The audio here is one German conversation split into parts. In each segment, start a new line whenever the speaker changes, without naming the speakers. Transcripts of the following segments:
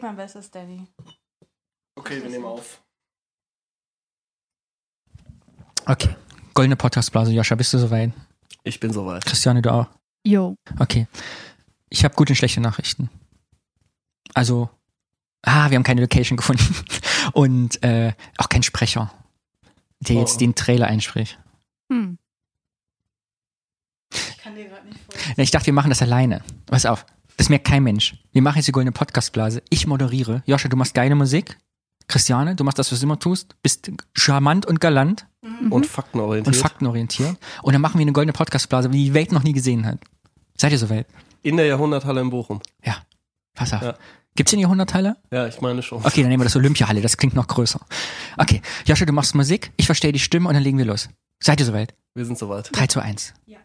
Mein Bestes, Danny.
Okay, wir nehmen auf.
Okay. Goldene Podcastblase. Joscha, bist du soweit?
Ich bin soweit.
Christiane, du auch?
Jo.
Okay. Ich habe gute und schlechte Nachrichten. Also, ah, wir haben keine Location gefunden. Und äh, auch kein Sprecher, der
Oh.
jetzt den Trailer einspricht.
Hm. Ich kann dir gerade nicht vorstellen.
Ich dachte, wir machen das alleine. Pass auf. Das merkt kein Mensch. Wir machen jetzt die goldene Podcastblase. Ich moderiere. Joscha, du machst geile Musik. Christiane, du machst das, was du immer tust. Bist charmant und galant
Und faktenorientiert.
und faktenorientiert. Und dann machen wir eine goldene Podcastblase, wie die Welt noch nie gesehen hat. Seid ihr soweit?
In der Jahrhunderthalle in Bochum.
Ja. Pass auf.
Ja.
Gibt's denn die Jahrhundertteile?
Ja, ich meine schon.
Okay, dann nehmen wir das Olympiahalle, das klingt noch größer. Okay, Joscha, du machst Musik, ich verstehe die Stimme und dann legen wir los. Seid ihr soweit?
Wir sind soweit.
3 zu 1.
Ja.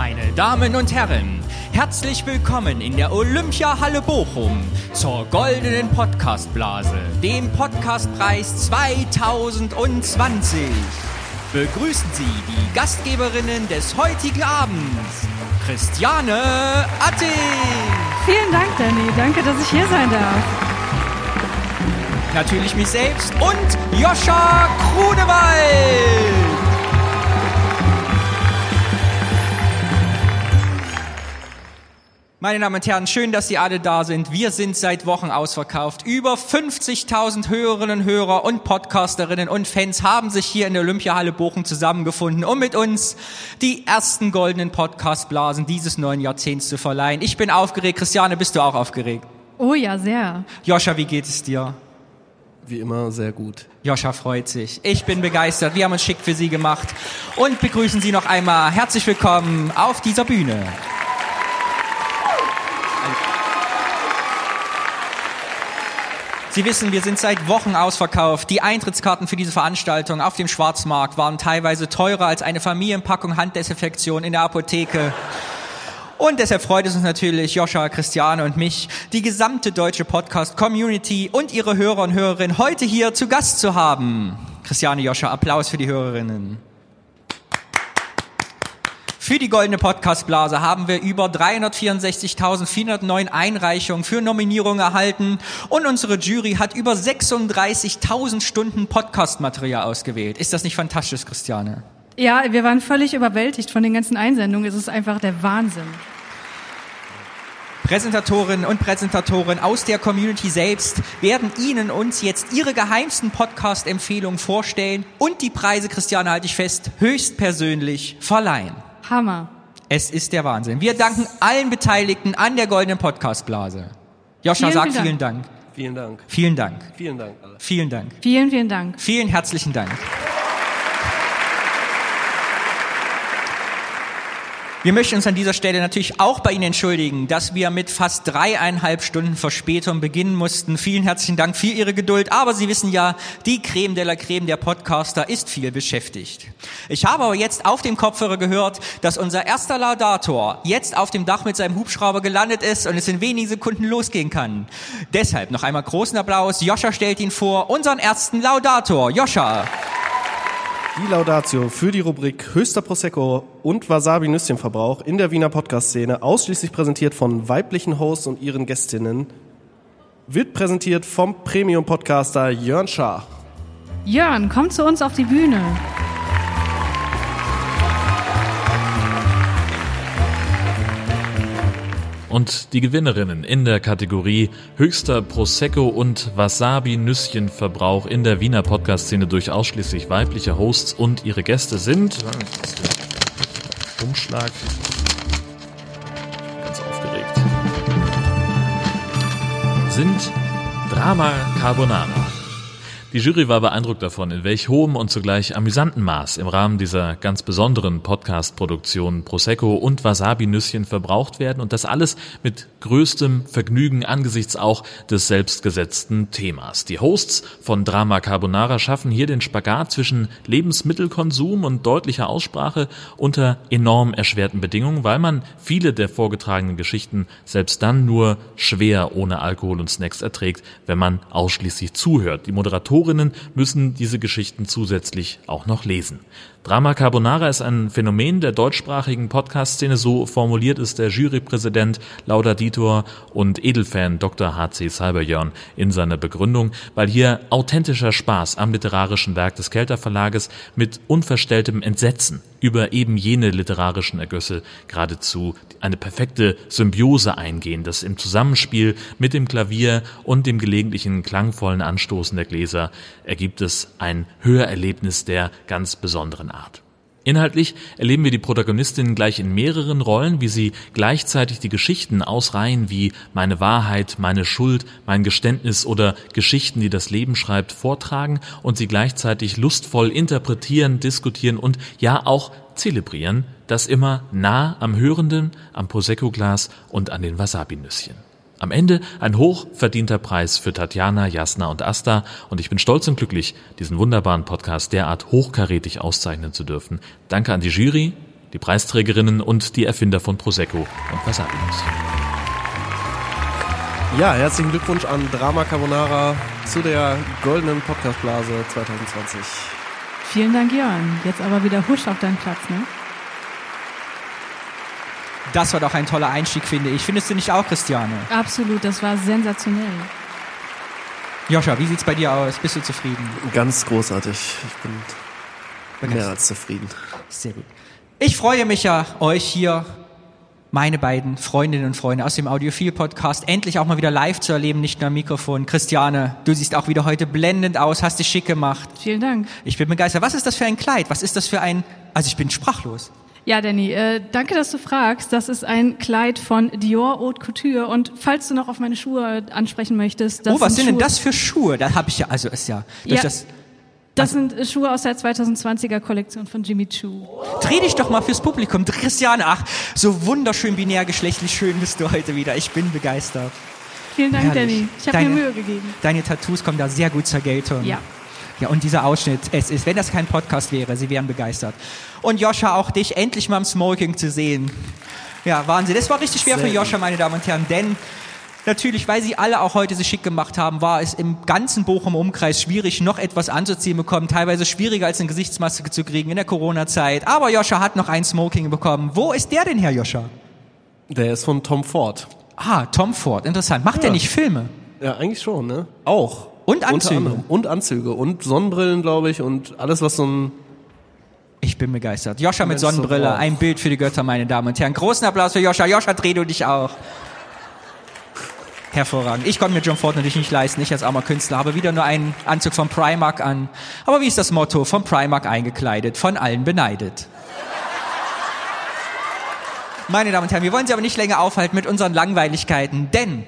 Meine Damen und Herren, herzlich willkommen in der Olympiahalle Bochum zur goldenen Podcastblase, dem Podcastpreis 2020. Begrüßen Sie die Gastgeberinnen des heutigen Abends, Christiane Atting.
Vielen Dank, Danny. Danke, dass ich hier sein darf.
natürlich mich selbst und Joscha Grunewald. Meine Damen und Herren, schön, dass Sie alle da sind. Wir sind seit Wochen ausverkauft. Über 50.000 Hörerinnen und Hörer und Podcasterinnen und Fans haben sich hier in der Olympiahalle Bochum zusammengefunden, um mit uns die ersten goldenen Podcastblasen dieses neuen Jahrzehnts zu verleihen. Ich bin aufgeregt. Christiane, bist du auch aufgeregt?
Oh ja, sehr.
Joscha, wie geht es dir?
Wie immer sehr gut.
Joscha freut sich. Ich bin begeistert. Wir haben uns schick für Sie gemacht und begrüßen Sie noch einmal herzlich willkommen auf dieser Bühne. Sie wissen, wir sind seit Wochen ausverkauft. Die Eintrittskarten für diese Veranstaltung auf dem Schwarzmarkt waren teilweise teurer als eine Familienpackung Handdesinfektion in der Apotheke. Und deshalb freut es uns natürlich, Joscha, Christiane und mich, die gesamte deutsche Podcast-Community und ihre Hörer und Hörerinnen heute hier zu Gast zu haben. Christiane, Joscha, Applaus für die Hörerinnen. Für die Goldene Podcastblase haben wir über 364.409 Einreichungen für Nominierungen erhalten und unsere Jury hat über 36.000 Stunden Podcastmaterial ausgewählt. Ist das nicht fantastisch, Christiane?
Ja, wir waren völlig überwältigt von den ganzen Einsendungen. Es ist einfach der Wahnsinn.
Präsentatorinnen und Präsentatoren aus der Community selbst werden Ihnen uns jetzt Ihre geheimsten Podcast-Empfehlungen vorstellen und die Preise, Christiane, halte ich fest, höchstpersönlich verleihen.
Hammer.
Es ist der Wahnsinn. Wir danken allen Beteiligten an der goldenen Podcastblase. Joscha,
Vielen,
sag
vielen
Dank.
Vielen Dank.
Vielen Dank.
Vielen Dank.
Vielen Dank.
Vielen, vielen Dank.
Vielen herzlichen Dank. Wir möchten uns an dieser Stelle natürlich auch bei Ihnen entschuldigen, dass wir mit fast dreieinhalb Stunden Verspätung beginnen mussten. Vielen herzlichen Dank für Ihre Geduld. Aber Sie wissen ja, die Creme de la Creme der Podcaster ist viel beschäftigt. Ich habe aber jetzt auf dem Kopfhörer gehört, dass unser erster Laudator jetzt auf dem Dach mit seinem Hubschrauber gelandet ist und es in wenigen Sekunden losgehen kann. Deshalb noch einmal großen Applaus. Joscha stellt ihn vor, unseren ersten Laudator. Joscha.
Die Laudatio für die Rubrik Höchster Prosecco und Wasabi-Nüsschenverbrauch in der Wiener Podcast-Szene, ausschließlich präsentiert von weiblichen Hosts und ihren Gästinnen, wird präsentiert vom Premium-Podcaster Jörn Schaar.
Jörn, komm zu uns auf die Bühne.
Und die Gewinnerinnen in der Kategorie höchster Prosecco und Wasabi-Nüsschenverbrauch in der Wiener Podcast-Szene durch ausschließlich weibliche Hosts und ihre Gäste sind. Umschlag. Ganz aufgeregt. Sind Drama Carbonara. Die Jury war beeindruckt davon, in welch hohem und zugleich amüsanten Maß im Rahmen dieser ganz besonderen Podcast-Produktion Prosecco und Wasabi-Nüsschen verbraucht werden und das alles mit größtem Vergnügen angesichts auch des selbstgesetzten Themas. Die Hosts von Drama Carbonara schaffen hier den Spagat zwischen Lebensmittelkonsum und deutlicher Aussprache unter enorm erschwerten Bedingungen, weil man viele der vorgetragenen Geschichten selbst dann nur schwer ohne Alkohol und Snacks erträgt, wenn man ausschließlich zuhört. Die Moderatoren Autorinnen müssen diese Geschichten zusätzlich auch noch lesen. Drama Carbonara ist ein Phänomen der deutschsprachigen Podcast-Szene, so formuliert es der Jurypräsident Laudaditor und Edelfan Dr. H.C. Cyberjörn in seiner Begründung, weil hier authentischer Spaß am literarischen Werk des Kelter Verlages mit unverstelltem Entsetzen über eben jene literarischen Ergüsse geradezu eine perfekte Symbiose eingehen, das im Zusammenspiel mit dem Klavier und dem gelegentlichen klangvollen Anstoßen der Gläser ergibt es ein Hörerlebnis der ganz besonderen Art. Inhaltlich erleben wir die Protagonistinnen gleich in mehreren Rollen, wie sie gleichzeitig die Geschichten aus Reihen wie Meine Wahrheit, Meine Schuld, Mein Geständnis oder Geschichten, die das Leben schreibt, vortragen und sie gleichzeitig lustvoll interpretieren, diskutieren und ja auch zelebrieren, das immer nah am Hörenden, am Prosecco-Glas und an den Wasabi-Nüsschen. Am Ende ein hochverdienter Preis für Tatjana, Jasna und Asta und ich bin stolz und glücklich, diesen wunderbaren Podcast derart hochkarätig auszeichnen zu dürfen. Danke an die Jury, die Preisträgerinnen und die Erfinder von Prosecco und Wasabi.
Ja, herzlichen Glückwunsch an Drama Carbonara zu der goldenen Podcastblase 2020.
Vielen Dank, Jörn. Jetzt aber wieder husch auf deinen Platz, ne?
Das war doch ein toller Einstieg, finde ich. Findest du nicht auch, Christiane?
Absolut, das war sensationell.
Joscha, wie sieht's bei dir aus? Bist du zufrieden?
Ganz großartig. Ich bin mehr als zufrieden.
Sehr gut. Ich freue mich ja, euch hier, meine beiden Freundinnen und Freunde aus dem Audiophil-Podcast, endlich auch mal wieder live zu erleben, nicht nur am Mikrofon. Christiane, du siehst auch wieder heute blendend aus, hast dich schick gemacht.
Vielen Dank.
Ich bin begeistert. Was ist das für ein Kleid? Was ist das für ein... Also ich bin sprachlos.
Ja, Danny, äh, danke, dass du fragst. Das ist ein Kleid von Dior Haute Couture. Und falls du noch auf meine Schuhe ansprechen möchtest, das
oh, was sind denn
Schuhe,
das für Schuhe? Da habe ich ja, also ist ja...
Ja.
das,
Das sind Schuhe aus der 2020er Kollektion von Jimmy Choo.
Dreh dich doch mal fürs Publikum. Christiane, ach, so wunderschön binärgeschlechtlich schön bist du heute wieder. Ich bin begeistert.
Vielen Dank,
Herrlich.
Danny. Ich habe mir Mühe gegeben.
Deine Tattoos kommen da sehr gut zur Geltung.
Ja.
Ja, und dieser Ausschnitt, es ist, wenn das kein Podcast wäre, Sie wären begeistert. Und Joscha, auch dich endlich mal im Smoking zu sehen. Ja, Wahnsinn. Das war richtig schwer für Joscha, meine Damen und Herren, denn natürlich, weil Sie alle auch heute sich schick gemacht haben, war es im ganzen Bochum-Umkreis schwierig, noch etwas anzuziehen bekommen. Teilweise schwieriger als eine Gesichtsmaske zu kriegen in der Corona-Zeit. Aber Joscha hat noch ein Smoking bekommen. Wo ist der denn, Herr Joscha?
Der ist von Tom Ford.
Ah, Tom Ford, interessant. Macht
Ja.
er nicht Filme?
Ja, eigentlich schon, ne? Auch.
Und Anzüge.
anderem. Und Anzüge. Und Sonnenbrillen, glaube ich. Und alles, was so ein...
Ich bin begeistert. Joscha mit Sonnenbrille, ein Bild für die Götter, meine Damen und Herren. Großen Applaus für Joscha. Joscha, dreh du dich auch. Hervorragend. Ich konnte mir John Ford natürlich nicht leisten. Ich als armer Künstler habe wieder nur einen Anzug von Primark an. Aber wie ist das Motto? Von Primark eingekleidet, von allen beneidet. Meine Damen und Herren, wir wollen Sie aber nicht länger aufhalten mit unseren Langweiligkeiten, denn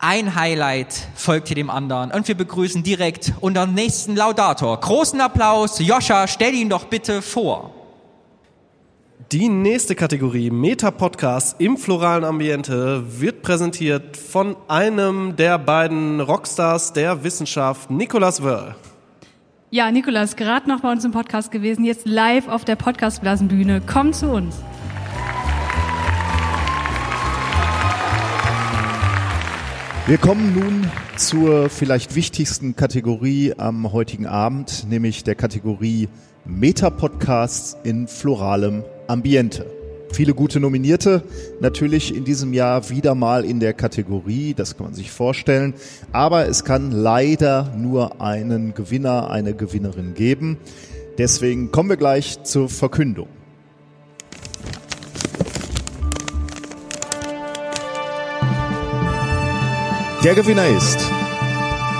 ein Highlight folgt hier dem anderen und wir begrüßen direkt unseren nächsten Laudator. Großen Applaus. Joscha, stell ihn doch bitte vor.
Die nächste Kategorie, Meta-Podcast im floralen Ambiente, wird präsentiert von einem der beiden Rockstars der Wissenschaft, Nicolas Wörl.
Ja, Nikolas, gerade noch bei uns im Podcast gewesen, jetzt live auf der Podcastblasenbühne. Komm zu uns.
Wir kommen nun zur vielleicht wichtigsten Kategorie am heutigen Abend, nämlich der Kategorie Meta-Podcasts in floralem Ambiente. Viele gute Nominierte, natürlich in diesem Jahr wieder mal in der Kategorie, das kann man sich vorstellen. Aber es kann leider nur einen Gewinner, eine Gewinnerin geben. Deswegen kommen wir gleich zur Verkündung. Der Gewinner ist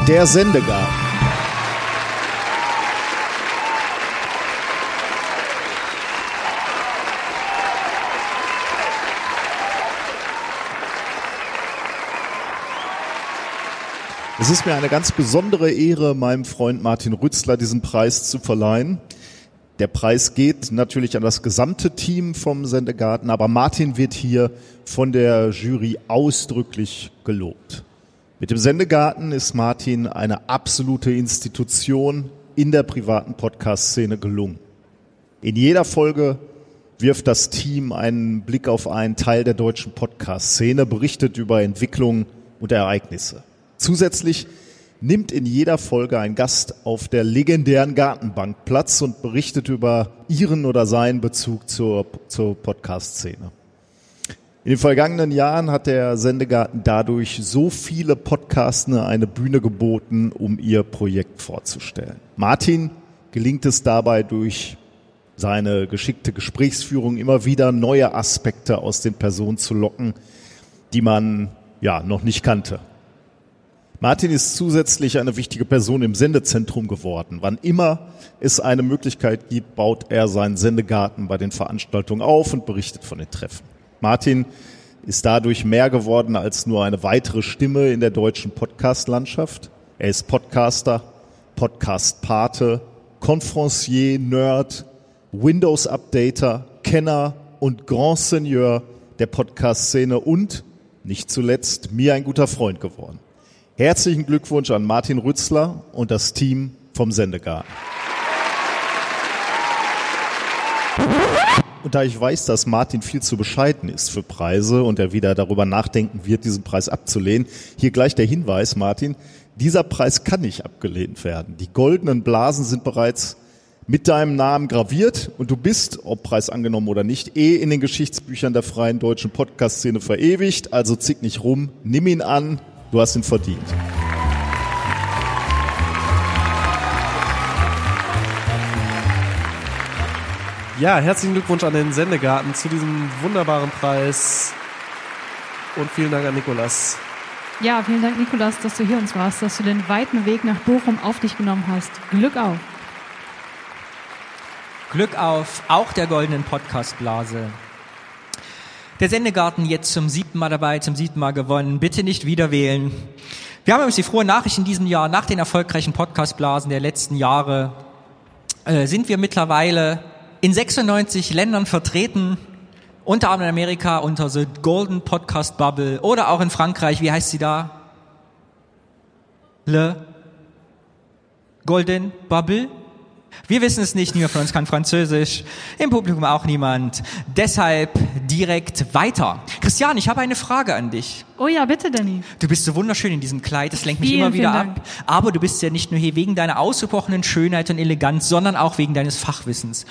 der Sendegarten. Es ist mir eine ganz besondere Ehre, meinem Freund Martin Rützler diesen Preis zu verleihen. Der Preis geht natürlich an das gesamte Team vom Sendegarten, aber Martin wird hier von der Jury ausdrücklich gelobt. Mit dem Sendegarten ist Martin eine absolute Institution in der privaten Podcast-Szene gelungen. In jeder Folge wirft das Team einen Blick auf einen Teil der deutschen Podcast-Szene, berichtet über Entwicklungen und Ereignisse. Zusätzlich nimmt in jeder Folge ein Gast auf der legendären Gartenbank Platz und berichtet über ihren oder seinen Bezug zur, zur Podcast-Szene. In den vergangenen Jahren hat der Sendegarten dadurch so viele Podcastner eine Bühne geboten, um ihr Projekt vorzustellen. Martin gelingt es dabei durch seine geschickte Gesprächsführung immer wieder neue Aspekte aus den Personen zu locken, die man ja noch nicht kannte. Martin ist zusätzlich eine wichtige Person im Sendezentrum geworden. Wann immer es eine Möglichkeit gibt, baut er seinen Sendegarten bei den Veranstaltungen auf und berichtet von den Treffen. Martin ist dadurch mehr geworden als nur eine weitere Stimme in der deutschen Podcast-Landschaft. Er ist Podcaster, Podcast-Pate, Conferencier, Nerd, Windows-Updater, Kenner und Grand Seigneur der Podcast-Szene und, nicht zuletzt, mir ein guter Freund geworden. Herzlichen Glückwunsch an Martin Rützler und das Team vom Sendegarten. Und da ich weiß, dass Martin viel zu bescheiden ist für Preise und er wieder darüber nachdenken wird, diesen Preis abzulehnen, hier gleich der Hinweis, Martin, dieser Preis kann nicht abgelehnt werden. Die goldenen Blasen sind bereits mit deinem Namen graviert und du bist, ob Preis angenommen oder nicht, eh in den Geschichtsbüchern der freien deutschen Podcast-Szene verewigt. Also zick nicht rum, nimm ihn an, du hast ihn verdient.
Ja, herzlichen Glückwunsch an den Sendegarten zu diesem wunderbaren Preis. Und vielen Dank an Nikolas.
Ja, vielen Dank, Nikolas, dass du hier uns warst, dass du den weiten Weg nach Bochum auf dich genommen hast. Glück auf.
Glück auf, auch der goldenen Podcastblase. Der Sendegarten jetzt zum siebten Mal dabei, zum siebten Mal gewonnen. Bitte nicht wieder wählen. Wir haben übrigens die frohe Nachricht in diesem Jahr, nach den erfolgreichen Podcastblasen der letzten Jahre, äh, sind wir mittlerweile in 96 Ländern vertreten, unter anderem in Amerika unter The Golden Podcast Bubble oder auch in Frankreich, wie heißt sie da? Le Golden Bubble? Wir wissen es nicht, niemand von uns kann Französisch, im Publikum auch niemand. Deshalb direkt weiter. Christian, ich habe eine Frage an dich.
Oh ja, bitte, Danny.
Du bist so wunderschön in diesem Kleid, das lenkt mich
Vielen,
immer wieder ab.
Dank.
Aber du bist ja nicht nur hier wegen deiner ausgebrochenen Schönheit und Eleganz, sondern auch wegen deines Fachwissens.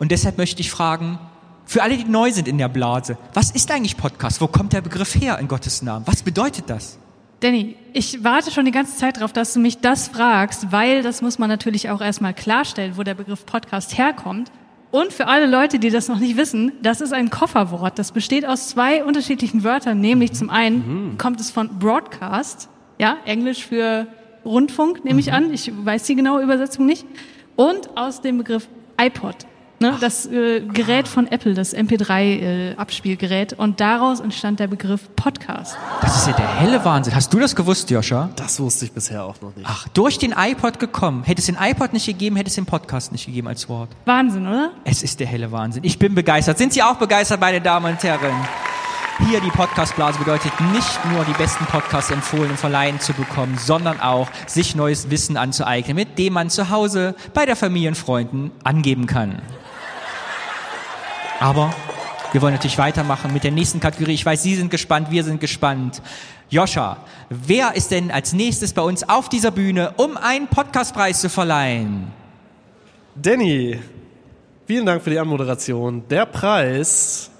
Und deshalb möchte ich fragen, für alle, die neu sind in der Blase, was ist eigentlich Podcast? Wo kommt der Begriff her in Gottes Namen? Was bedeutet das?
Danny, ich warte schon die ganze Zeit darauf, dass du mich das fragst, weil das muss man natürlich auch erstmal klarstellen, wo der Begriff Podcast herkommt. Und für alle Leute, die das noch nicht wissen, das ist ein Kofferwort. Das besteht aus zwei unterschiedlichen Wörtern, nämlich zum einen kommt es von Broadcast, ja, Englisch für Rundfunk, nehme ich an. Ich weiß die genaue Übersetzung nicht. Und aus dem Begriff iPod. Ne, das äh, Gerät von Apple, das MP3-Abspielgerät. und daraus entstand der Begriff Podcast.
Das ist ja der helle Wahnsinn. Hast du das gewusst, Joscha?
Das wusste ich bisher auch noch nicht.
Ach, durch den iPod gekommen. Hätte es den iPod nicht gegeben, hätte es den Podcast nicht gegeben als Wort.
Wahnsinn, oder?
Es ist der helle Wahnsinn. Ich bin begeistert. Sind Sie auch begeistert, meine Damen und Herren? Hier die Podcastblase bedeutet nicht nur die besten Podcasts empfohlen und verleihen zu bekommen, sondern auch sich neues Wissen anzueignen, mit dem man zu Hause bei der Familie und Freunden angeben kann. Aber wir wollen natürlich weitermachen mit der nächsten Kategorie. Ich weiß, Sie sind gespannt, wir sind gespannt. Joscha, wer ist denn als nächstes bei uns auf dieser Bühne, um einen Podcastpreis zu verleihen?
Danny, vielen Dank für die Anmoderation. Der Preis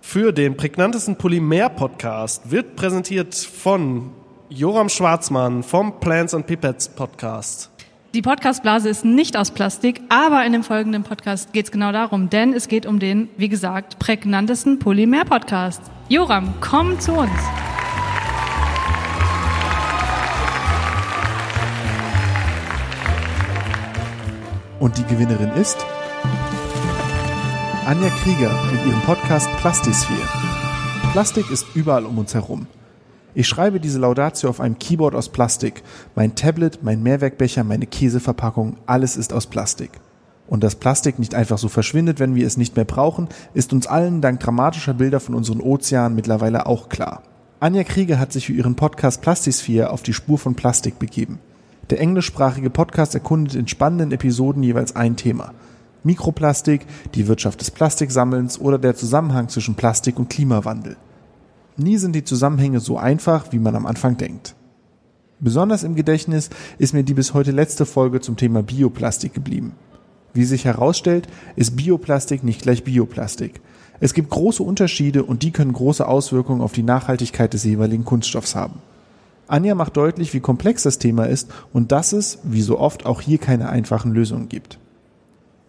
für den prägnantesten Polymer-Podcast wird präsentiert von Joram Schwarzmann vom Plants and Pipettes Podcast.
Die Podcastblase ist nicht aus Plastik, aber in dem folgenden Podcast geht es genau darum, denn es geht um den, wie gesagt, prägnantesten Polymer-Podcast. Joram, komm zu uns.
Und die Gewinnerin ist Anja Krieger mit ihrem Podcast Plastisphere. Plastik ist überall um uns herum. Ich schreibe diese Laudatio auf einem Keyboard aus Plastik. Mein Tablet, mein Mehrwerkbecher, meine Käseverpackung, alles ist aus Plastik. Und dass Plastik nicht einfach so verschwindet, wenn wir es nicht mehr brauchen, ist uns allen dank dramatischer Bilder von unseren Ozeanen mittlerweile auch klar. Anja Krieger hat sich für ihren Podcast Plastisphere auf die Spur von Plastik begeben. Der englischsprachige Podcast erkundet in spannenden Episoden jeweils ein Thema. Mikroplastik, die Wirtschaft des Plastiksammelns oder der Zusammenhang zwischen Plastik und Klimawandel. Nie sind die Zusammenhänge so einfach, wie man am Anfang denkt. Besonders im Gedächtnis ist mir die bis heute letzte Folge zum Thema Bioplastik geblieben. Wie sich herausstellt, ist Bioplastik nicht gleich Bioplastik. Es gibt große Unterschiede und die können große Auswirkungen auf die Nachhaltigkeit des jeweiligen Kunststoffs haben. Anja macht deutlich, wie komplex das Thema ist und dass es, wie so oft, auch hier keine einfachen Lösungen gibt.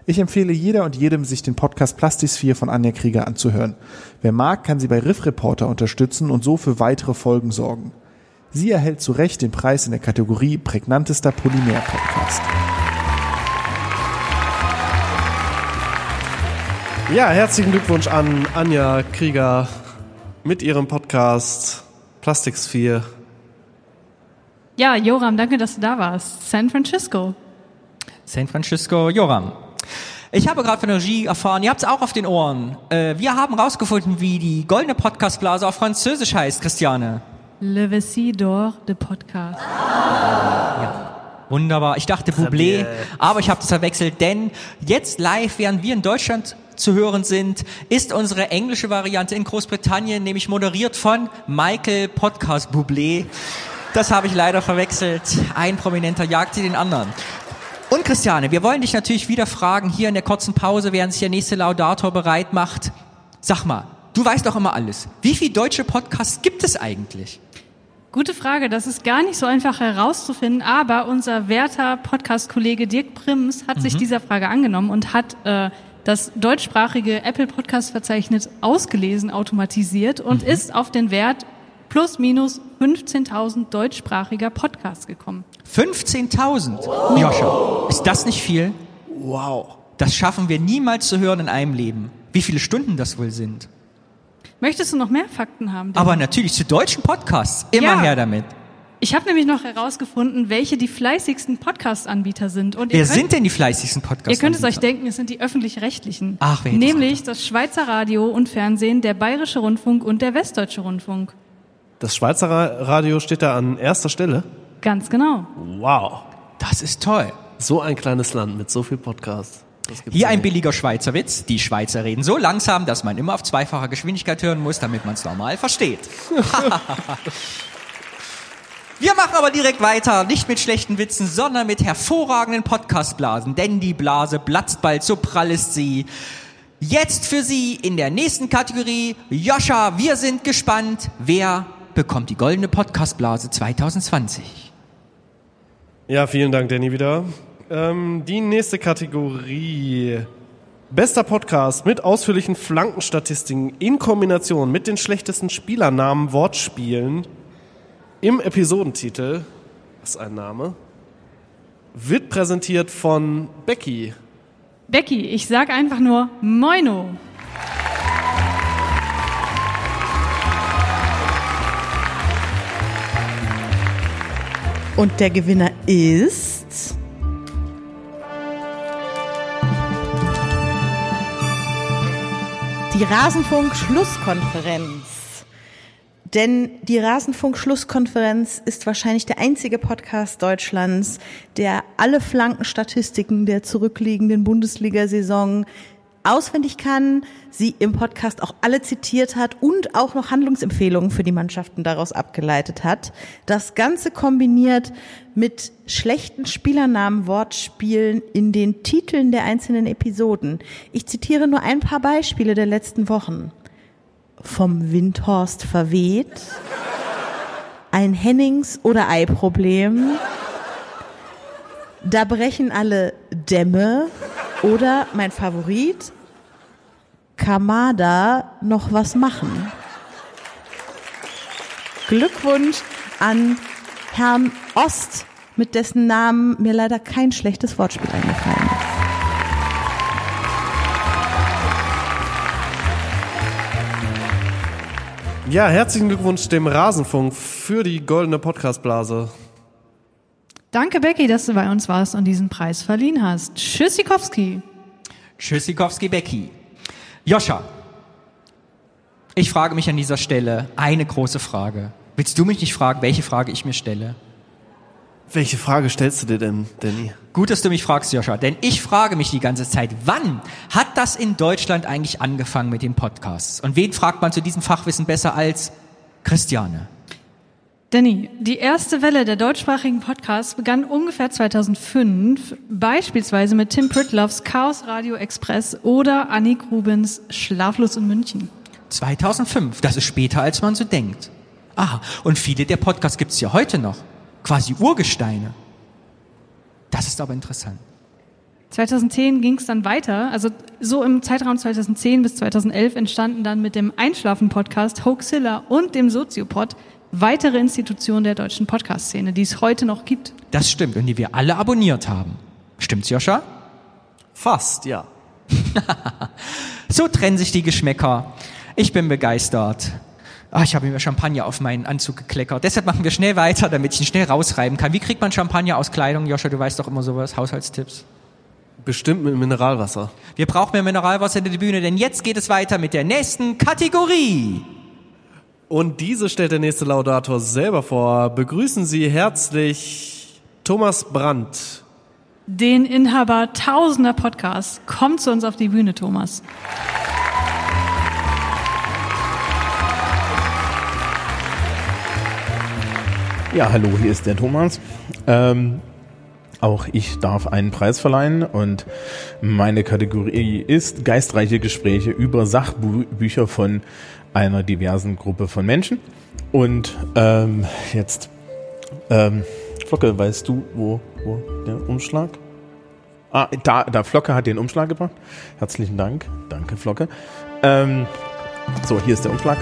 Ich empfehle jeder und jedem, sich den Podcast Plastisphere von Anja Krieger anzuhören. Wer mag, kann sie bei Riff Reporter unterstützen und so für weitere Folgen sorgen. Sie erhält zu Recht den Preis in der Kategorie Prägnantester Polymer-Podcast.
Ja, herzlichen Glückwunsch an Anja Krieger mit ihrem Podcast Plastiksphere.
Ja, Joram, danke, dass du da warst. San Francisco.
San Francisco, Joram. Ich habe gerade von der Regie erfahren, ihr habt es auch auf den Ohren. Äh, wir haben rausgefunden, wie die goldene Podcastblase auf Französisch heißt, Christiane.
Le Vessie d'Or de Podcast.
Wunderbar. Ich dachte Bublé, aber ich habe das verwechselt, denn jetzt live, während wir in Deutschland zu hören sind, ist unsere englische Variante in Großbritannien, nämlich moderiert von Michael Podcast Bublé. Das habe ich leider verwechselt. Ein Prominenter jagte den anderen. Und Christiane, wir wollen dich natürlich wieder fragen, hier in der kurzen Pause, während sich der nächste Laudator bereit macht. Sag mal, du weißt doch immer alles. Wie viele deutsche Podcasts gibt es eigentlich?
Gute Frage, das ist gar nicht so einfach herauszufinden, aber unser werter Podcast-Kollege Dirk Prims hat sich dieser Frage angenommen und hat äh, das deutschsprachige Apple Podcast-Verzeichnis ausgelesen, automatisiert und ist auf den Wert plus minus 15.000 deutschsprachiger Podcasts gekommen.
15.000. Joscha, ist das nicht viel?
Wow.
Das schaffen wir niemals zu hören in einem Leben. Wie viele Stunden das wohl sind?
Möchtest du noch mehr Fakten haben?
Aber natürlich zu deutschen Podcasts. Immer
Ja.
her damit.
ich habe nämlich noch herausgefunden, welche die fleißigsten Podcast-Anbieter sind. Und ihr
Wer
könnt-
sind denn die fleißigsten Podcasts?
Ihr könnt es euch denken, es sind die öffentlich-rechtlichen.
Ach, wer
Nämlich das Schweizer Radio und Fernsehen, der Bayerische Rundfunk und der Westdeutsche Rundfunk.
Das Schweizer Ra- Radio steht da an erster Stelle.
Ganz genau.
Wow.
Das ist toll.
So ein kleines Land mit so viel Podcasts.
Hier ein billiger Schweizer Witz. Die Schweizer reden so langsam, dass man immer auf zweifacher Geschwindigkeit hören muss, damit man es normal versteht. Wir machen aber direkt weiter, nicht mit schlechten Witzen, sondern mit hervorragenden Podcastblasen, denn die Blase platzt bald, so prall ist sie. Jetzt für Sie in der nächsten Kategorie, Joscha, wir sind gespannt, wer bekommt die goldene Podcastblase 2020?
Ja, vielen Dank, Danny, wieder. Ähm, die nächste Kategorie. Bester Podcast mit ausführlichen Flankenstatistiken in Kombination mit den schlechtesten Spielernamen, Wortspielen im Episodentitel, was ist ein Name, wird präsentiert von Becky.
Becky, ich sag einfach nur Moino.
Und der Gewinner ist. Die Rasenfunk-Schlusskonferenz. Denn die Rasenfunk-Schlusskonferenz ist wahrscheinlich der einzige Podcast Deutschlands, der alle Flankenstatistiken der zurückliegenden Bundesliga-Saison auswendig kann, sie im Podcast auch alle zitiert hat und auch noch Handlungsempfehlungen für die Mannschaften daraus abgeleitet hat. Das Ganze kombiniert mit schlechten Spielernamen, Wortspielen in den Titeln der einzelnen Episoden. Ich zitiere nur ein paar Beispiele der letzten Wochen. Vom Windhorst verweht, ein Hennings- oder Ei-Problem, da brechen alle Dämme oder mein Favorit, Kamada noch was machen. Glückwunsch an Herrn Ost, mit dessen Namen mir leider kein schlechtes Wortspiel eingefallen ist.
Ja, herzlichen Glückwunsch dem Rasenfunk für die goldene Podcastblase.
Danke, Becky, dass du bei uns warst und diesen Preis verliehen hast. Tschüssikowski.
Tschüssikowski Becky. Joscha, ich frage mich an dieser Stelle eine große Frage. Willst du mich nicht fragen, welche Frage ich mir stelle?
Welche Frage stellst du dir denn, Danny?
Gut, dass du mich fragst, Joscha, denn ich frage mich die ganze Zeit, wann hat das in Deutschland eigentlich angefangen mit den Podcasts? Und wen fragt man zu diesem Fachwissen besser als Christiane?
Danny, die erste Welle der deutschsprachigen Podcasts begann ungefähr 2005, beispielsweise mit Tim Pritloffs Chaos Radio Express oder Annik Rubens Schlaflos in München.
2005, das ist später, als man so denkt. Ah, und viele der Podcasts gibt es ja heute noch. Quasi Urgesteine. Das ist aber interessant.
2010 ging es dann weiter. Also so im Zeitraum 2010 bis 2011 entstanden dann mit dem Einschlafen-Podcast Hoaxilla und dem Soziopod weitere Institutionen der deutschen Podcast-Szene, die es heute noch gibt.
Das stimmt und die wir alle abonniert haben. Stimmt's, Joscha?
Fast, ja.
So trennen sich die Geschmäcker. Ich bin begeistert. Ah, ich habe mir Champagner auf meinen Anzug gekleckert. Deshalb machen wir schnell weiter, damit ich ihn schnell rausreiben kann. Wie kriegt man Champagner aus Kleidung? Joscha, du weißt doch immer sowas, Haushaltstipps.
Bestimmt mit Mineralwasser.
Wir brauchen mehr Mineralwasser in der Bühne, denn jetzt geht es weiter mit der nächsten Kategorie.
Und diese stellt der nächste Laudator selber vor. Begrüßen Sie herzlich Thomas Brandt.
Den Inhaber tausender Podcasts. Kommt zu uns auf die Bühne, Thomas.
Ja, hallo, hier ist der Thomas. Ähm, auch ich darf einen Preis verleihen und meine Kategorie ist geistreiche Gespräche über Sachbücher von einer diversen Gruppe von Menschen. Und ähm, jetzt, ähm, Flocke, weißt du, wo, wo der Umschlag? Ah, da, da Flocke hat den Umschlag gebracht. Herzlichen Dank. Danke, Flocke. Ähm, so, hier ist der Umschlag.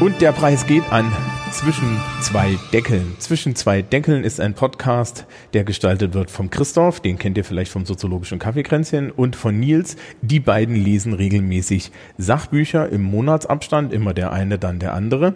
Und der Preis geht an zwischen zwei Deckeln. Zwischen zwei Deckeln ist ein Podcast, der gestaltet wird vom Christoph, den kennt ihr vielleicht vom soziologischen Kaffeekränzchen, und von Nils. Die beiden lesen regelmäßig Sachbücher im Monatsabstand, immer der eine, dann der andere.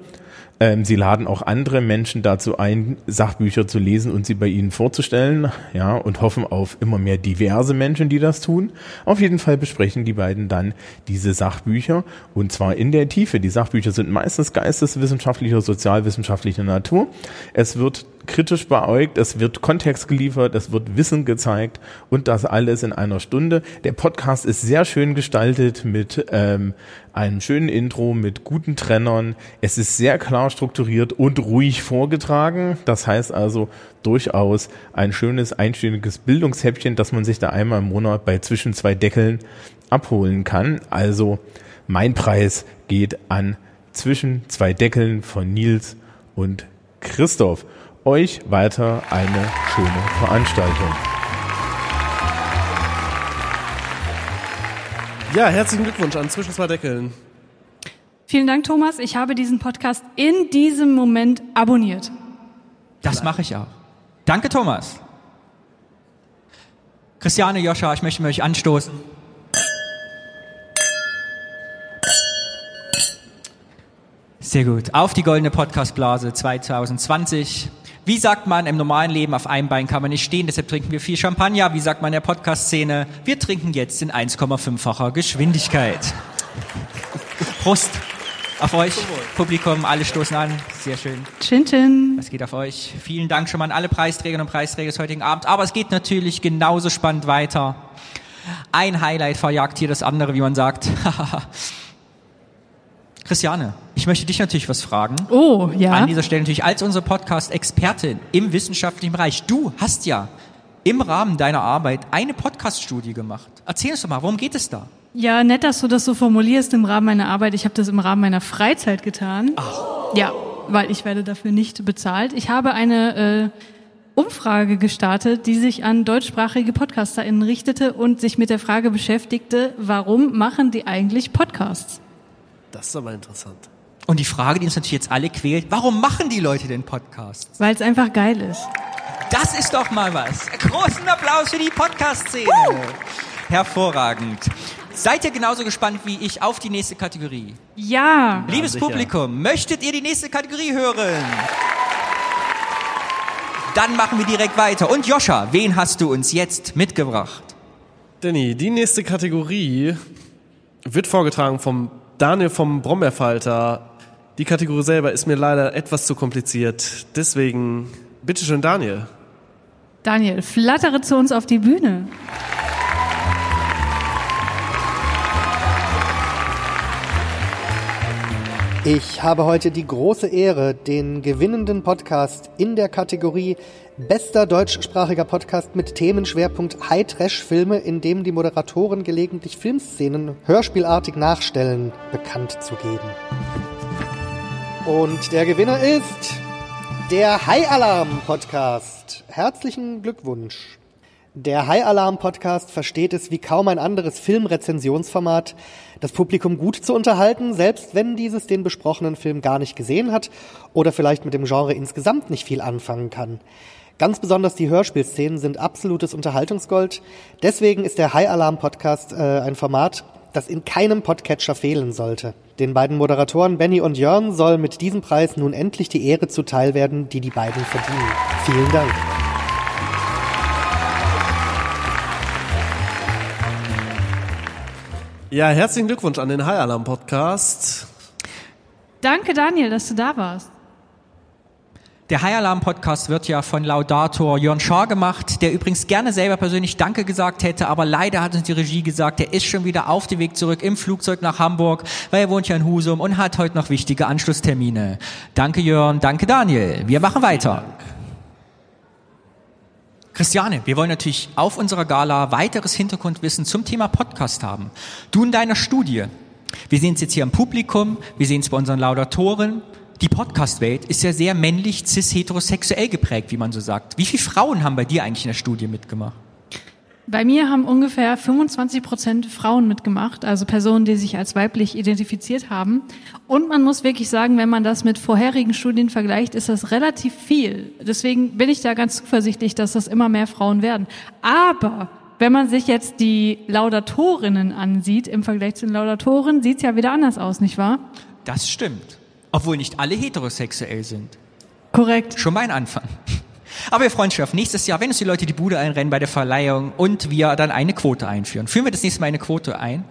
Ähm, sie laden auch andere Menschen dazu ein, Sachbücher zu lesen und sie bei ihnen vorzustellen, ja, und hoffen auf immer mehr diverse Menschen, die das tun. Auf jeden Fall besprechen die beiden dann diese Sachbücher und zwar in der Tiefe. Die Sachbücher sind meistens geisteswissenschaftlicher, sozialwissenschaftlicher Natur. Es wird kritisch beäugt, es wird Kontext geliefert, es wird Wissen gezeigt und das alles in einer Stunde. Der Podcast ist sehr schön gestaltet mit ähm, einem schönen Intro, mit guten Trennern. Es ist sehr klar strukturiert und ruhig vorgetragen. Das heißt also durchaus ein schönes einstündiges Bildungshäppchen, das man sich da einmal im Monat bei zwischen zwei Deckeln abholen kann. Also mein Preis geht an zwischen zwei Deckeln von Nils und Christoph euch weiter eine schöne Veranstaltung.
Ja, herzlichen Glückwunsch an Zwischen zwei Deckeln.
Vielen Dank, Thomas. Ich habe diesen Podcast in diesem Moment abonniert.
Das mache ich auch. Danke, Thomas. Christiane, Joscha, ich möchte mit euch anstoßen. Sehr gut. Auf die goldene Podcastblase 2020. Wie sagt man im normalen Leben, auf einem Bein kann man nicht stehen, deshalb trinken wir viel Champagner. Wie sagt man in der Podcast-Szene? Wir trinken jetzt in 1,5-facher Geschwindigkeit. Prost auf euch, Publikum, alle stoßen an. Sehr schön.
Chin Chin.
Das geht auf euch. Vielen Dank schon mal an alle Preisträgerinnen und Preisträger des heutigen Abends. Aber es geht natürlich genauso spannend weiter. Ein Highlight verjagt hier das andere, wie man sagt. Christiane, ich möchte dich natürlich was fragen.
Oh, ja.
An dieser Stelle natürlich als unsere Podcast-Expertin im wissenschaftlichen Bereich. Du hast ja im Rahmen deiner Arbeit eine Podcast-Studie gemacht. Erzähl uns doch mal, worum geht es da?
Ja, nett, dass du das so formulierst im Rahmen meiner Arbeit. Ich habe das im Rahmen meiner Freizeit getan. Ach. Ja, weil ich werde dafür nicht bezahlt. Ich habe eine äh, Umfrage gestartet, die sich an deutschsprachige PodcasterInnen richtete und sich mit der Frage beschäftigte, warum machen die eigentlich Podcasts?
Das ist aber interessant.
Und die Frage, die uns natürlich jetzt alle quält, warum machen die Leute den Podcast?
Weil es einfach geil ist.
Das ist doch mal was. Großen Applaus für die Podcast-Szene. Hervorragend. Seid ihr genauso gespannt wie ich auf die nächste Kategorie?
Ja.
Liebes
sicher.
Publikum, möchtet ihr die nächste Kategorie hören? Dann machen wir direkt weiter. Und Joscha, wen hast du uns jetzt mitgebracht?
Danny, die nächste Kategorie wird vorgetragen vom Daniel vom Brombeerfalter. Die Kategorie selber ist mir leider etwas zu kompliziert. Deswegen, bitteschön, Daniel.
Daniel, flattere zu uns auf die Bühne.
Ich habe heute die große Ehre, den gewinnenden Podcast in der Kategorie Bester deutschsprachiger Podcast mit Themenschwerpunkt High-Trash-Filme, in dem die Moderatoren gelegentlich Filmszenen hörspielartig nachstellen, bekannt zu geben. Und der Gewinner ist der High Alarm Podcast. Herzlichen Glückwunsch. Der High Alarm Podcast versteht es wie kaum ein anderes Filmrezensionsformat, das Publikum gut zu unterhalten, selbst wenn dieses den besprochenen Film gar nicht gesehen hat oder vielleicht mit dem Genre insgesamt nicht viel anfangen kann. Ganz besonders die Hörspielszenen sind absolutes Unterhaltungsgold. Deswegen ist der High Alarm Podcast äh, ein Format, das in keinem Podcatcher fehlen sollte. Den beiden Moderatoren Benny und Jörn soll mit diesem Preis nun endlich die Ehre zuteil werden, die die beiden verdienen. Vielen Dank.
Ja, herzlichen Glückwunsch an den High Alarm Podcast.
Danke, Daniel, dass du da warst.
Der High Alarm Podcast wird ja von Laudator Jörn Schaar gemacht, der übrigens gerne selber persönlich Danke gesagt hätte, aber leider hat uns die Regie gesagt, er ist schon wieder auf dem Weg zurück im Flugzeug nach Hamburg, weil er wohnt ja in Husum und hat heute noch wichtige Anschlusstermine. Danke Jörn, danke Daniel. Wir machen weiter. Christiane, wir wollen natürlich auf unserer Gala weiteres Hintergrundwissen zum Thema Podcast haben. Du in deiner Studie. Wir sehen es jetzt hier im Publikum, wir sehen es bei unseren Laudatoren. Die Podcast-Welt ist ja sehr männlich, cis-heterosexuell geprägt, wie man so sagt. Wie viele Frauen haben bei dir eigentlich in der Studie mitgemacht?
Bei mir haben ungefähr 25 Prozent Frauen mitgemacht, also Personen, die sich als weiblich identifiziert haben. Und man muss wirklich sagen, wenn man das mit vorherigen Studien vergleicht, ist das relativ viel. Deswegen bin ich da ganz zuversichtlich, dass das immer mehr Frauen werden. Aber wenn man sich jetzt die Laudatorinnen ansieht, im Vergleich zu den Laudatoren, sieht es ja wieder anders aus, nicht wahr?
Das stimmt. Obwohl nicht alle heterosexuell sind.
Korrekt.
Schon mein Anfang. Aber wir freuen uns schon auf nächstes Jahr, wenn uns die Leute die Bude einrennen bei der Verleihung und wir dann eine Quote einführen. Führen wir das nächste Mal eine Quote ein?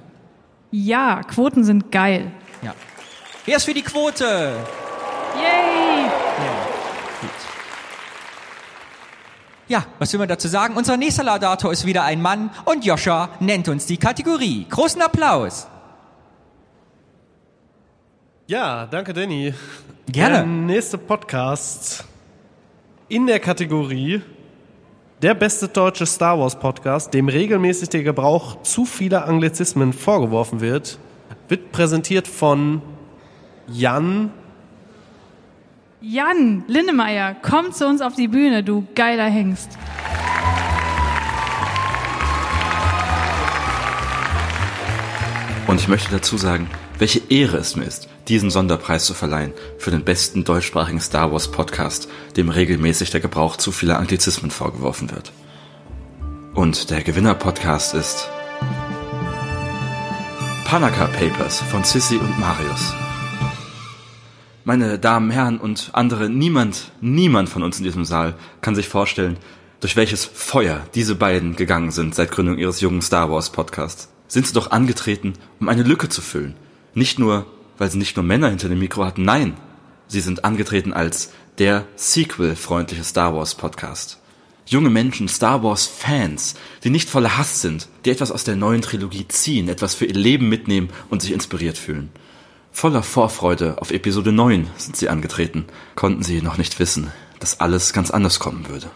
Ja, Quoten sind geil.
Ja. Wer ist für die Quote?
Yay!
Ja, was will man dazu sagen? Unser nächster Laudator ist wieder ein Mann und Joscha nennt uns die Kategorie. Großen Applaus.
Ja, danke Danny.
Gerne.
Der nächste Podcast in der Kategorie der beste deutsche Star Wars Podcast, dem regelmäßig der Gebrauch zu vieler Anglizismen vorgeworfen wird, wird präsentiert von Jan.
Jan Lindemeyer, komm zu uns auf die Bühne, du geiler Hengst.
Und ich möchte dazu sagen, welche Ehre es mir ist, diesen Sonderpreis zu verleihen für den besten deutschsprachigen Star Wars Podcast, dem regelmäßig der Gebrauch zu vieler Anglizismen vorgeworfen wird. Und der Gewinner-Podcast ist Panaka Papers von Sissy und Marius. Meine Damen, Herren und andere, niemand, niemand von uns in diesem Saal kann sich vorstellen, durch welches Feuer diese beiden gegangen sind seit Gründung ihres jungen Star Wars Podcasts. Sind sie doch angetreten, um eine Lücke zu füllen. Nicht nur, weil sie nicht nur Männer hinter dem Mikro hatten, nein, sie sind angetreten als der Sequel-freundliche Star Wars Podcast. Junge Menschen, Star Wars Fans, die nicht voller Hass sind, die etwas aus der neuen Trilogie ziehen, etwas für ihr Leben mitnehmen und sich inspiriert fühlen. Voller Vorfreude auf Episode 9 sind sie angetreten, konnten sie noch nicht wissen, dass alles ganz anders kommen würde.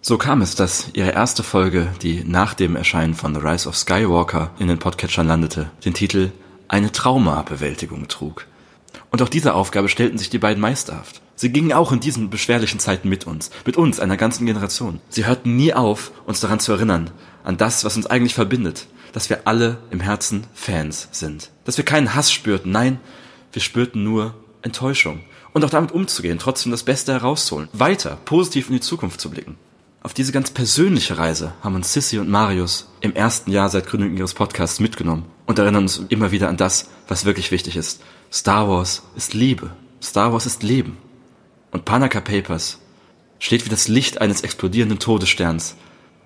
So kam es, dass ihre erste Folge, die nach dem Erscheinen von The Rise of Skywalker in den Podcatchern landete, den Titel Eine Traumabewältigung trug. Und auch diese Aufgabe stellten sich die beiden meisterhaft. Sie gingen auch in diesen beschwerlichen Zeiten mit uns, mit uns, einer ganzen Generation. Sie hörten nie auf, uns daran zu erinnern, an das, was uns eigentlich verbindet, dass wir alle im Herzen Fans sind. Dass wir keinen Hass spürten, nein, wir spürten nur Enttäuschung. Und auch damit umzugehen, trotzdem das Beste herauszuholen, weiter, positiv in die Zukunft zu blicken. Auf diese ganz persönliche Reise haben uns Sissy und Marius im ersten Jahr seit Gründung ihres Podcasts mitgenommen und erinnern uns immer wieder an das, was wirklich wichtig ist. Star Wars ist Liebe. Star Wars ist Leben. Und Panaka Papers steht wie das Licht eines explodierenden Todessterns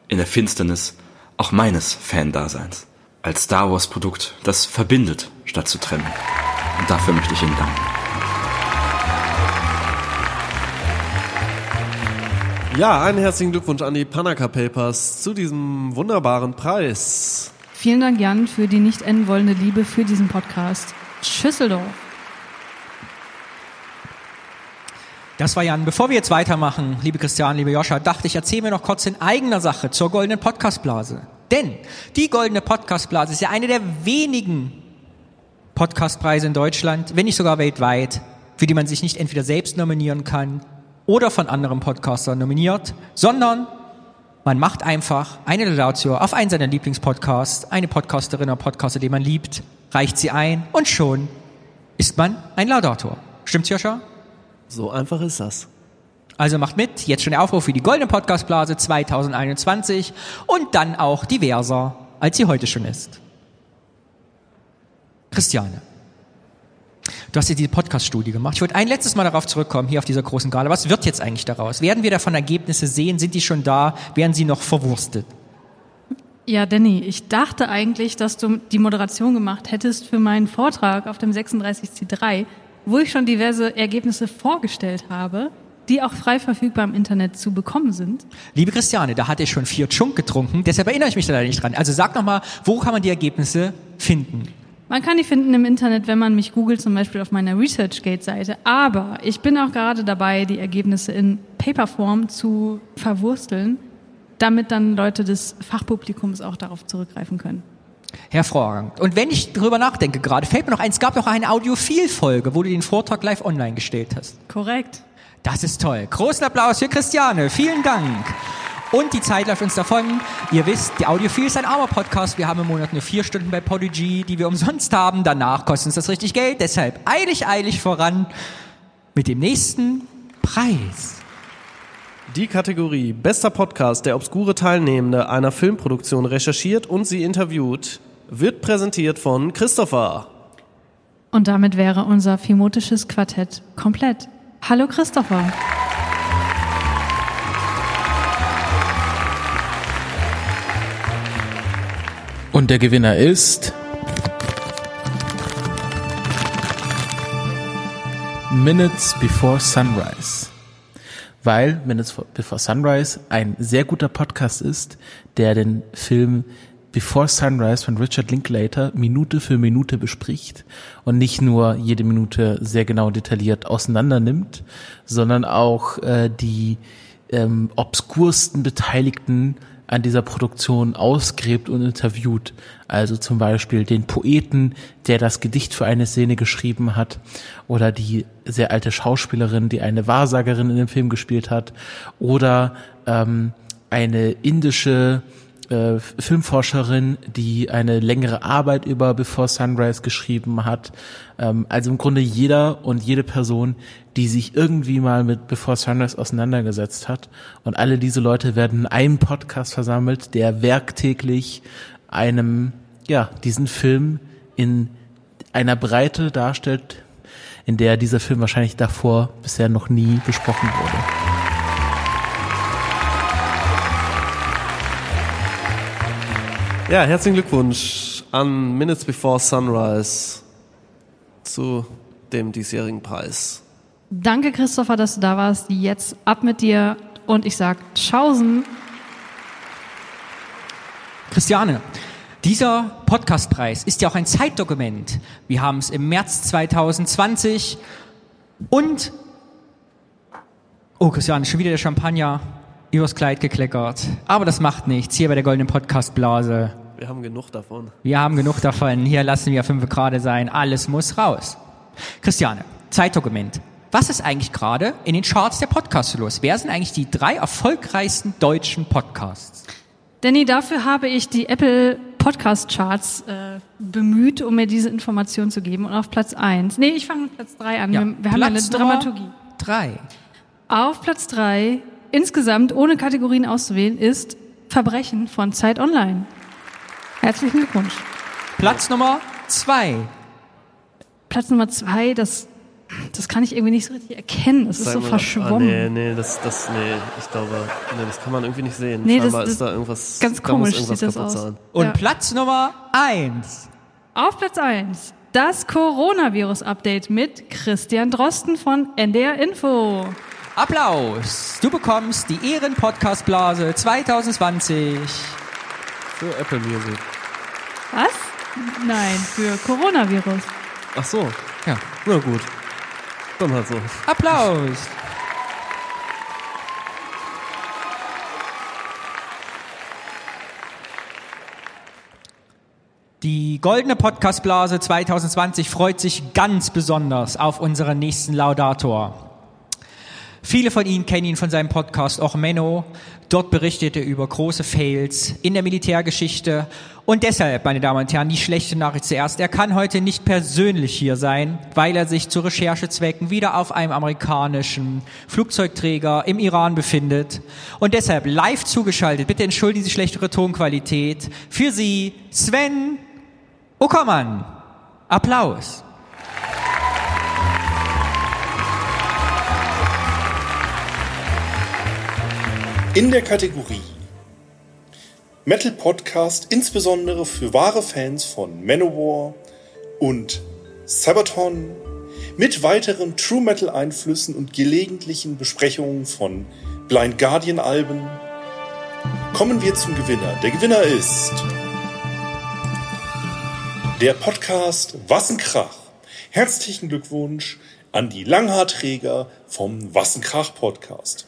in der Finsternis auch meines Fan-Daseins. Als Star Wars Produkt, das verbindet, statt zu trennen. Und dafür möchte ich Ihnen danken.
Ja, einen herzlichen Glückwunsch an die Panaka Papers zu diesem wunderbaren Preis.
Vielen Dank, Jan, für die nicht enden wollende Liebe für diesen Podcast. Schüsseldorf.
Das war Jan. Bevor wir jetzt weitermachen, liebe Christian, liebe Joscha, dachte ich, erzähle mir noch kurz in eigener Sache zur goldenen Podcastblase. Denn die goldene Podcastblase ist ja eine der wenigen Podcastpreise in Deutschland, wenn nicht sogar weltweit, für die man sich nicht entweder selbst nominieren kann oder von anderen Podcastern nominiert, sondern man macht einfach eine Laudatio auf einen seiner Lieblingspodcasts, eine Podcasterin oder Podcaster, den man liebt, reicht sie ein und schon ist man ein Laudator. Stimmt's, Joscha?
So einfach ist das.
Also macht mit, jetzt schon der Aufruf für die Goldene Podcastblase 2021 und dann auch diverser, als sie heute schon ist. Christiane, du hast ja diese Podcast-Studie gemacht. Ich wollte ein letztes Mal darauf zurückkommen, hier auf dieser großen Gala. Was wird jetzt eigentlich daraus? Werden wir davon Ergebnisse sehen? Sind die schon da? Werden sie noch verwurstet?
Ja, Danny, ich dachte eigentlich, dass du die Moderation gemacht hättest für meinen Vortrag auf dem 36C3, wo ich schon diverse Ergebnisse vorgestellt habe, die auch frei verfügbar im Internet zu bekommen sind.
Liebe Christiane, da hatte ich schon vier Chunk getrunken, deshalb erinnere ich mich da leider nicht dran. Also sag nochmal, wo kann man die Ergebnisse finden?
Man kann die finden im Internet, wenn man mich googelt, zum Beispiel auf meiner ResearchGate-Seite. Aber ich bin auch gerade dabei, die Ergebnisse in Paperform zu verwursteln, damit dann Leute des Fachpublikums auch darauf zurückgreifen können.
Hervorragend. Und wenn ich drüber nachdenke gerade, fällt mir noch ein, es gab noch eine Audiophil-Folge, wo du den Vortrag live online gestellt hast.
Korrekt.
Das ist toll. Großen Applaus für Christiane. Vielen Dank. Und die Zeit läuft uns davon. Ihr wisst, die Audiophil ist ein armer Podcast. Wir haben im Monat nur vier Stunden bei Podigy, die wir umsonst haben. Danach kostet uns das richtig Geld. Deshalb eilig, eilig voran mit dem nächsten Preis.
Die Kategorie Bester Podcast, der obskure Teilnehmende einer Filmproduktion recherchiert und sie interviewt, wird präsentiert von Christopher.
Und damit wäre unser phimotisches Quartett komplett. Hallo Christopher.
Und der Gewinner ist Minutes Before Sunrise. Weil Minutes Before Sunrise ein sehr guter Podcast ist, der den Film Before Sunrise von Richard Linklater Minute für Minute bespricht und nicht nur jede Minute sehr genau detailliert auseinander nimmt, sondern auch äh, die ähm, obskursten Beteiligten an dieser Produktion ausgräbt und interviewt. Also zum Beispiel den Poeten, der das Gedicht für eine Szene geschrieben hat, oder die sehr alte Schauspielerin, die eine Wahrsagerin in dem Film gespielt hat, oder ähm, eine indische äh, Filmforscherin, die eine längere Arbeit über Before Sunrise geschrieben hat. Ähm, also im Grunde jeder und jede Person, die sich irgendwie mal mit Before Sunrise auseinandergesetzt hat. Und alle diese Leute werden in einem Podcast versammelt, der werktäglich einem, ja, diesen Film in einer Breite darstellt, in der dieser Film wahrscheinlich davor bisher noch nie besprochen wurde.
Ja, herzlichen Glückwunsch an Minutes Before Sunrise zu dem diesjährigen Preis.
Danke Christopher, dass du da warst. Jetzt ab mit dir und ich sag Tschaußen.
Christiane, dieser Podcastpreis ist ja auch ein Zeitdokument. Wir haben es im März 2020 und oh Christiane, schon wieder der Champagner übers Kleid gekleckert. Aber das macht nichts. Hier bei der Goldenen Podcastblase.
Wir haben genug davon.
Wir haben genug davon. Hier lassen wir fünf gerade sein. Alles muss raus. Christiane, Zeitdokument. Was ist eigentlich gerade in den Charts der Podcasts los? Wer sind eigentlich die drei erfolgreichsten deutschen Podcasts?
Danny, dafür habe ich die Apple Podcast Charts äh, bemüht, um mir diese Information zu geben. Und auf Platz eins. Nee, ich fange mit Platz drei an.
Ja,
wir wir haben ja eine Dramaturgie.
Drei.
Auf Platz drei insgesamt ohne Kategorien auszuwählen ist Verbrechen von Zeit Online. Herzlichen Glückwunsch.
Platz Nummer zwei.
Platz Nummer zwei, das, das kann ich irgendwie nicht so richtig erkennen. Das ist so
mal,
verschwommen.
Ah, nee, nee, das, das, nee, ich glaube, nee, das kann man irgendwie nicht sehen.
Nee, das-
Scheinbar
das-
ist da irgendwas,
ganz
da muss
komisch
irgendwas
sieht das
kaputt
aus.
sein.
Und
Ja.
Platz Nummer eins.
Auf Platz eins das Coronavirus-Update mit Christian Drosten von NDR Info.
Applaus! Du bekommst die Ehren-Podcast-Blase 2020.
Für Apple Music.
Was? Nein, für Coronavirus.
Ach so.
Ja.
Na gut. Dann halt so.
Applaus! Die goldene Podcastblase 2020 freut sich ganz besonders auf unseren nächsten Laudator. Viele von Ihnen kennen ihn von seinem Podcast auch Menno. Dort berichtet er über große Fails in der Militärgeschichte. Und deshalb, meine Damen und Herren, die schlechte Nachricht zuerst. Er kann heute nicht persönlich hier sein, weil er sich zu Recherchezwecken wieder auf einem amerikanischen Flugzeugträger im Iran befindet. Und deshalb live zugeschaltet, bitte entschuldigen Sie schlechtere Tonqualität, für Sie Sven Uckermann. Applaus.
In der Kategorie Metal Podcast, insbesondere für wahre Fans von Manowar und Sabaton, mit weiteren True Metal Einflüssen und gelegentlichen Besprechungen von Blind Guardian Alben, kommen wir zum Gewinner. Der Gewinner ist der Podcast Wassenkrach. Herzlichen Glückwunsch an die Langhaarträger vom Wassenkrach Podcast.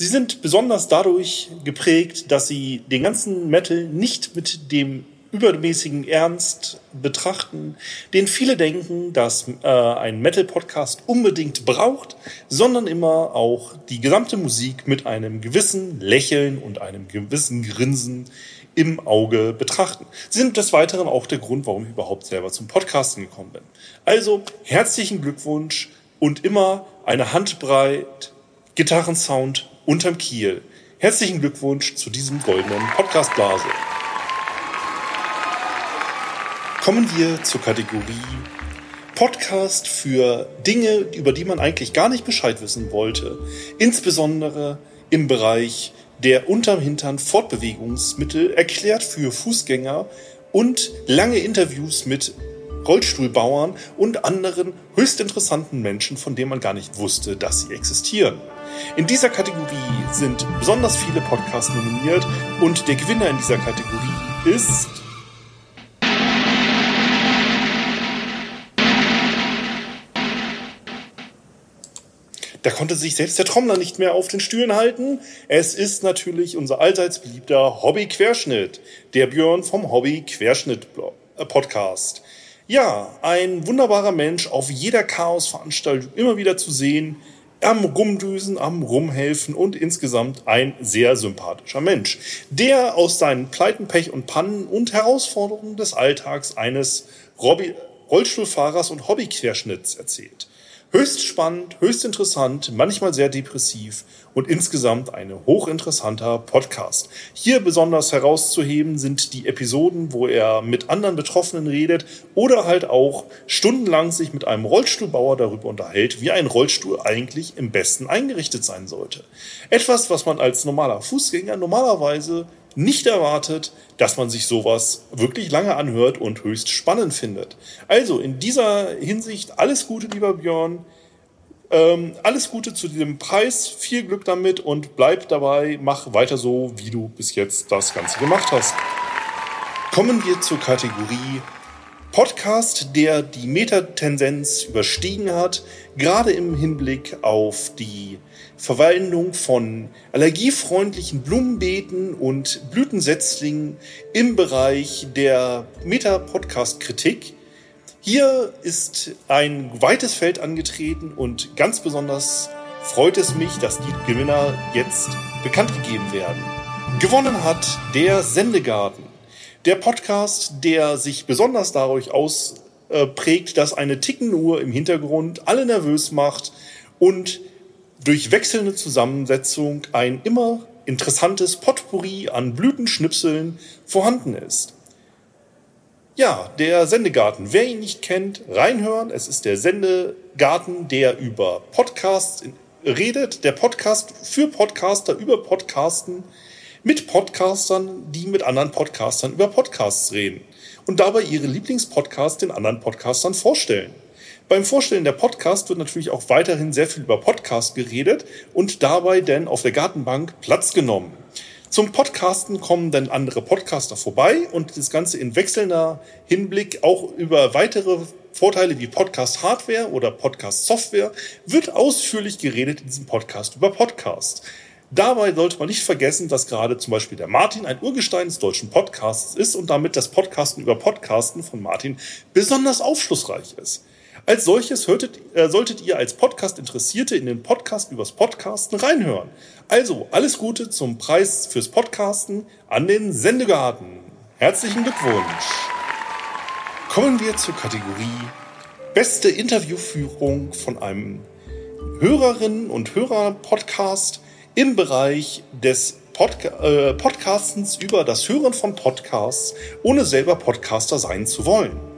Sie sind besonders dadurch geprägt, dass sie den ganzen Metal nicht mit dem übermäßigen Ernst betrachten, den viele denken, dass äh, ein Metal-Podcast unbedingt braucht, sondern immer auch die gesamte Musik mit einem gewissen Lächeln und einem gewissen Grinsen im Auge betrachten. Sie sind des Weiteren auch der Grund, warum ich überhaupt selber zum Podcasten gekommen bin. Also herzlichen Glückwunsch und immer eine Handbreit Gitarrensound unterm Kiel. Herzlichen Glückwunsch zu diesem goldenen Podcast Blase. Kommen wir zur Kategorie Podcast für Dinge, über die man eigentlich gar nicht Bescheid wissen wollte. Insbesondere im Bereich der unterm Hintern Fortbewegungsmittel erklärt für Fußgänger und lange Interviews mit Rollstuhlbauern und anderen höchst interessanten Menschen, von denen man gar nicht wusste, dass sie existieren. In dieser Kategorie sind besonders viele Podcasts nominiert und der Gewinner in dieser Kategorie ist Da konnte sich selbst der Trommler nicht mehr auf den Stühlen halten. Es ist natürlich unser allseits beliebter Hobby-Querschnitt, der Björn vom Hobby-Querschnitt-Podcast. Ja, ein wunderbarer Mensch, auf jeder Chaos-Veranstaltung immer wieder zu sehen, am Rumdüsen, am Rumhelfen und insgesamt ein sehr sympathischer Mensch, der aus seinen Pleiten, Pech und Pannen und Herausforderungen des Alltags eines Rollstuhlfahrers und Hobbyquerschnitts erzählt. Höchst spannend, höchst interessant, manchmal sehr depressiv und insgesamt ein hochinteressanter Podcast. Hier besonders herauszuheben sind die Episoden, wo er mit anderen Betroffenen redet oder halt auch stundenlang sich mit einem Rollstuhlbauer darüber unterhält, wie ein Rollstuhl eigentlich im besten eingerichtet sein sollte. Etwas, was man als normaler Fußgänger normalerweise nicht erwartet, dass man sich sowas wirklich lange anhört und höchst spannend findet. Also in dieser Hinsicht alles Gute, lieber Björn. Ähm, alles Gute zu diesem Preis, viel Glück damit und bleib dabei, mach weiter so, wie du bis jetzt das Ganze gemacht hast. Kommen wir zur Kategorie Podcast, der die Metatendenz überstiegen hat, gerade im Hinblick auf die Verwendung von allergiefreundlichen Blumenbeeten und Blütensetzlingen im Bereich der Meta-Podcast-Kritik. Hier ist ein weites Feld angetreten und ganz besonders freut es mich, dass die Gewinner jetzt bekannt gegeben werden. Gewonnen hat der Sendegarten. Der Podcast, der sich besonders dadurch ausprägt, dass eine Tickenuhr im Hintergrund alle nervös macht und durch wechselnde Zusammensetzung ein immer interessantes Potpourri an Blütenschnipseln vorhanden ist. Ja, der Sendegarten. Wer ihn nicht kennt, reinhören. Es ist der Sendegarten, der über Podcasts redet. Der Podcast für Podcaster über Podcasten mit Podcastern, die mit anderen Podcastern über Podcasts reden und dabei ihre Lieblingspodcasts den anderen Podcastern vorstellen. Beim Vorstellen der Podcast wird natürlich auch weiterhin sehr viel über Podcast geredet und dabei denn auf der Gartenbank Platz genommen. Zum Podcasten kommen dann andere Podcaster vorbei und das Ganze in wechselnder Hinblick auch über weitere Vorteile wie Podcast Hardware oder Podcast Software wird ausführlich geredet in diesem Podcast über Podcast. Dabei sollte man nicht vergessen, dass gerade zum Beispiel der Martin ein Urgestein des deutschen Podcasts ist und damit das Podcasten über Podcasten von Martin besonders aufschlussreich ist. Als solches hörtet, äh, solltet ihr als Podcast-Interessierte in den Podcast übers Podcasten reinhören. Also alles Gute zum Preis fürs Podcasten an den Sendegarten. Herzlichen Glückwunsch. Kommen wir zur Kategorie Beste Interviewführung von einem Hörerinnen und Hörer-Podcast im Bereich des Podca äh, Podcastens über das Hören von Podcasts, ohne selber Podcaster sein zu wollen.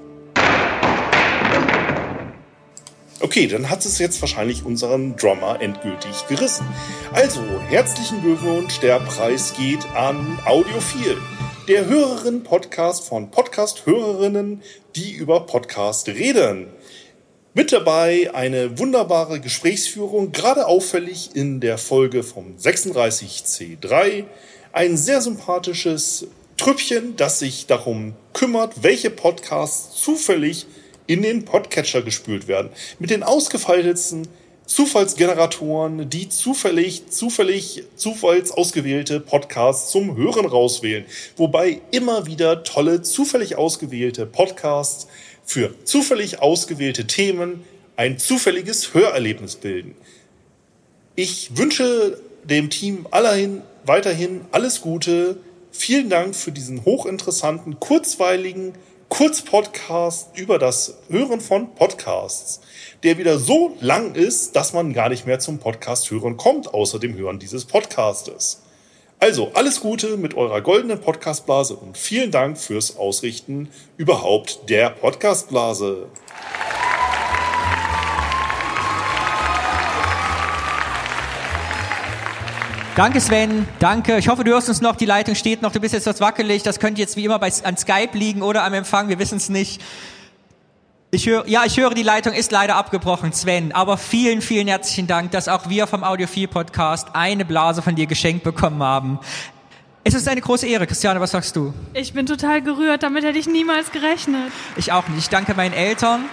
Okay, dann hat es jetzt wahrscheinlich unseren Drummer endgültig gerissen. Also, herzlichen Glückwunsch, der Preis geht an Audiophil, der Hörerinnen-Podcast von Podcast-Hörerinnen, die über Podcast reden. Mit dabei eine wunderbare Gesprächsführung, gerade auffällig in der Folge vom 36C3. Ein sehr sympathisches Trüppchen, das sich darum kümmert, welche Podcasts zufällig in den Podcatcher gespült werden. Mit den ausgefeiltesten Zufallsgeneratoren, die zufällig, zufällig, zufalls ausgewählte Podcasts zum Hören rauswählen. Wobei immer wieder tolle, zufällig ausgewählte Podcasts für zufällig ausgewählte Themen ein zufälliges Hörerlebnis bilden. Ich wünsche dem Team allerhin weiterhin alles Gute. Vielen Dank für diesen hochinteressanten, kurzweiligen Kurzpodcast über das Hören von Podcasts, der wieder so lang ist, dass man gar nicht mehr zum Podcast hören kommt, außer dem Hören dieses Podcastes. Also alles Gute mit eurer goldenen Podcastblase und vielen Dank fürs Ausrichten überhaupt der Podcastblase.
Danke Sven, danke. Ich hoffe, du hörst uns noch. Die Leitung steht noch. Du bist jetzt etwas wackelig. Das könnte jetzt wie immer bei, an Skype liegen oder am Empfang. Wir wissen es nicht. Ich höre, ja, ich höre, die Leitung ist leider abgebrochen, Sven. Aber vielen, vielen herzlichen Dank, dass auch wir vom Audiophil Podcast eine Blase von dir geschenkt bekommen haben. Es ist eine große Ehre. Christiane, was sagst du?
Ich bin total gerührt. Damit hätte ich niemals gerechnet.
Ich auch nicht. Ich danke meinen Eltern,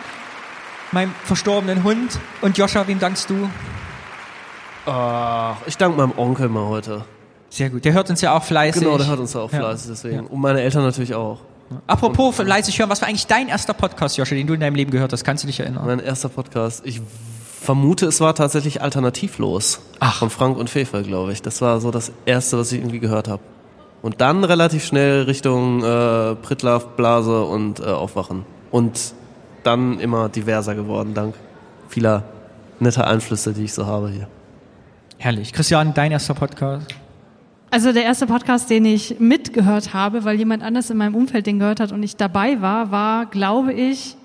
meinem verstorbenen Hund. Und Joscha, wem dankst du?
Ach, ich danke meinem Onkel mal heute.
Sehr gut. Der hört uns ja auch fleißig.
Genau, der hört uns ja auch fleißig, deswegen. Und meine Eltern natürlich auch.
Apropos fleißig hören, was war eigentlich dein erster Podcast, Joscha, den du in deinem Leben gehört hast? Kannst du dich erinnern?
Mein erster Podcast. Ich vermute, es war tatsächlich alternativlos.
Ach.
Von Frank und Fefer, glaube ich. Das war so das erste, was ich irgendwie gehört habe. Und dann relativ schnell Richtung äh, Prittlaff, Blase und äh, Aufwachen. Und dann immer diverser geworden, dank vieler netter Einflüsse, die ich so habe hier.
Herrlich. Christian, dein erster Podcast?
Also der erste Podcast, den ich mitgehört habe, weil jemand anders in meinem Umfeld den gehört hat und ich dabei war, war, glaube ich,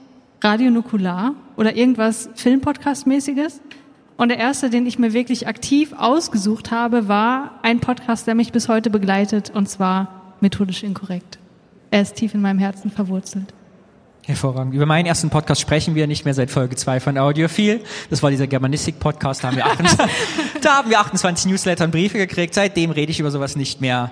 Radio Nukular oder irgendwas Filmpodcast-mäßiges. Und der erste, den ich mir wirklich aktiv ausgesucht habe, war ein Podcast, der mich bis heute begleitet, und zwar methodisch inkorrekt. Er ist tief in meinem Herzen verwurzelt.
Hervorragend. Über meinen ersten Podcast sprechen wir nicht mehr seit Folge 2 von Audiophil. Das war dieser Germanistik-Podcast. Da haben wir 28, da haben wir 28 Newsletter und Briefe gekriegt. Seitdem rede ich über sowas nicht mehr.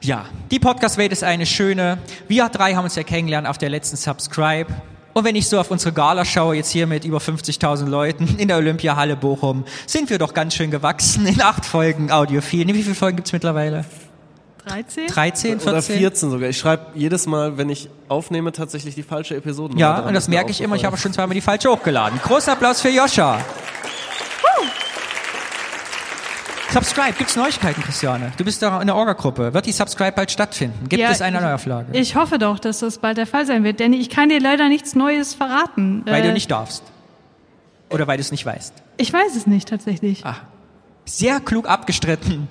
Ja, die Podcast-Welt ist eine schöne. Wir drei haben uns ja kennengelernt auf der letzten Subscribe. Und wenn ich so auf unsere Gala schaue, jetzt hier mit über 50.000 Leuten in der Olympiahalle Bochum, sind wir doch ganz schön gewachsen in acht Folgen Audiophil. Wie viele Folgen gibt's mittlerweile?
13?
13, 14?
Oder 14 sogar. Ich schreibe jedes Mal, wenn ich aufnehme, tatsächlich die falsche Episode.
Ja, und das merke ich immer. Ich habe schon zweimal die falsche hochgeladen. Großen Applaus für Joscha. Subscribe, gibt's Neuigkeiten, Christiane? Du bist da in der Orga-Gruppe. Wird die Subscribe bald stattfinden? Gibt
Ja,
es eine Neuauflage?
Ich hoffe doch, dass das bald der Fall sein wird, denn ich kann dir leider nichts Neues verraten.
weil
Äh,
du nicht darfst. Oder weil du es nicht weißt.
Ich weiß es nicht tatsächlich.
Ah. Sehr klug abgestritten.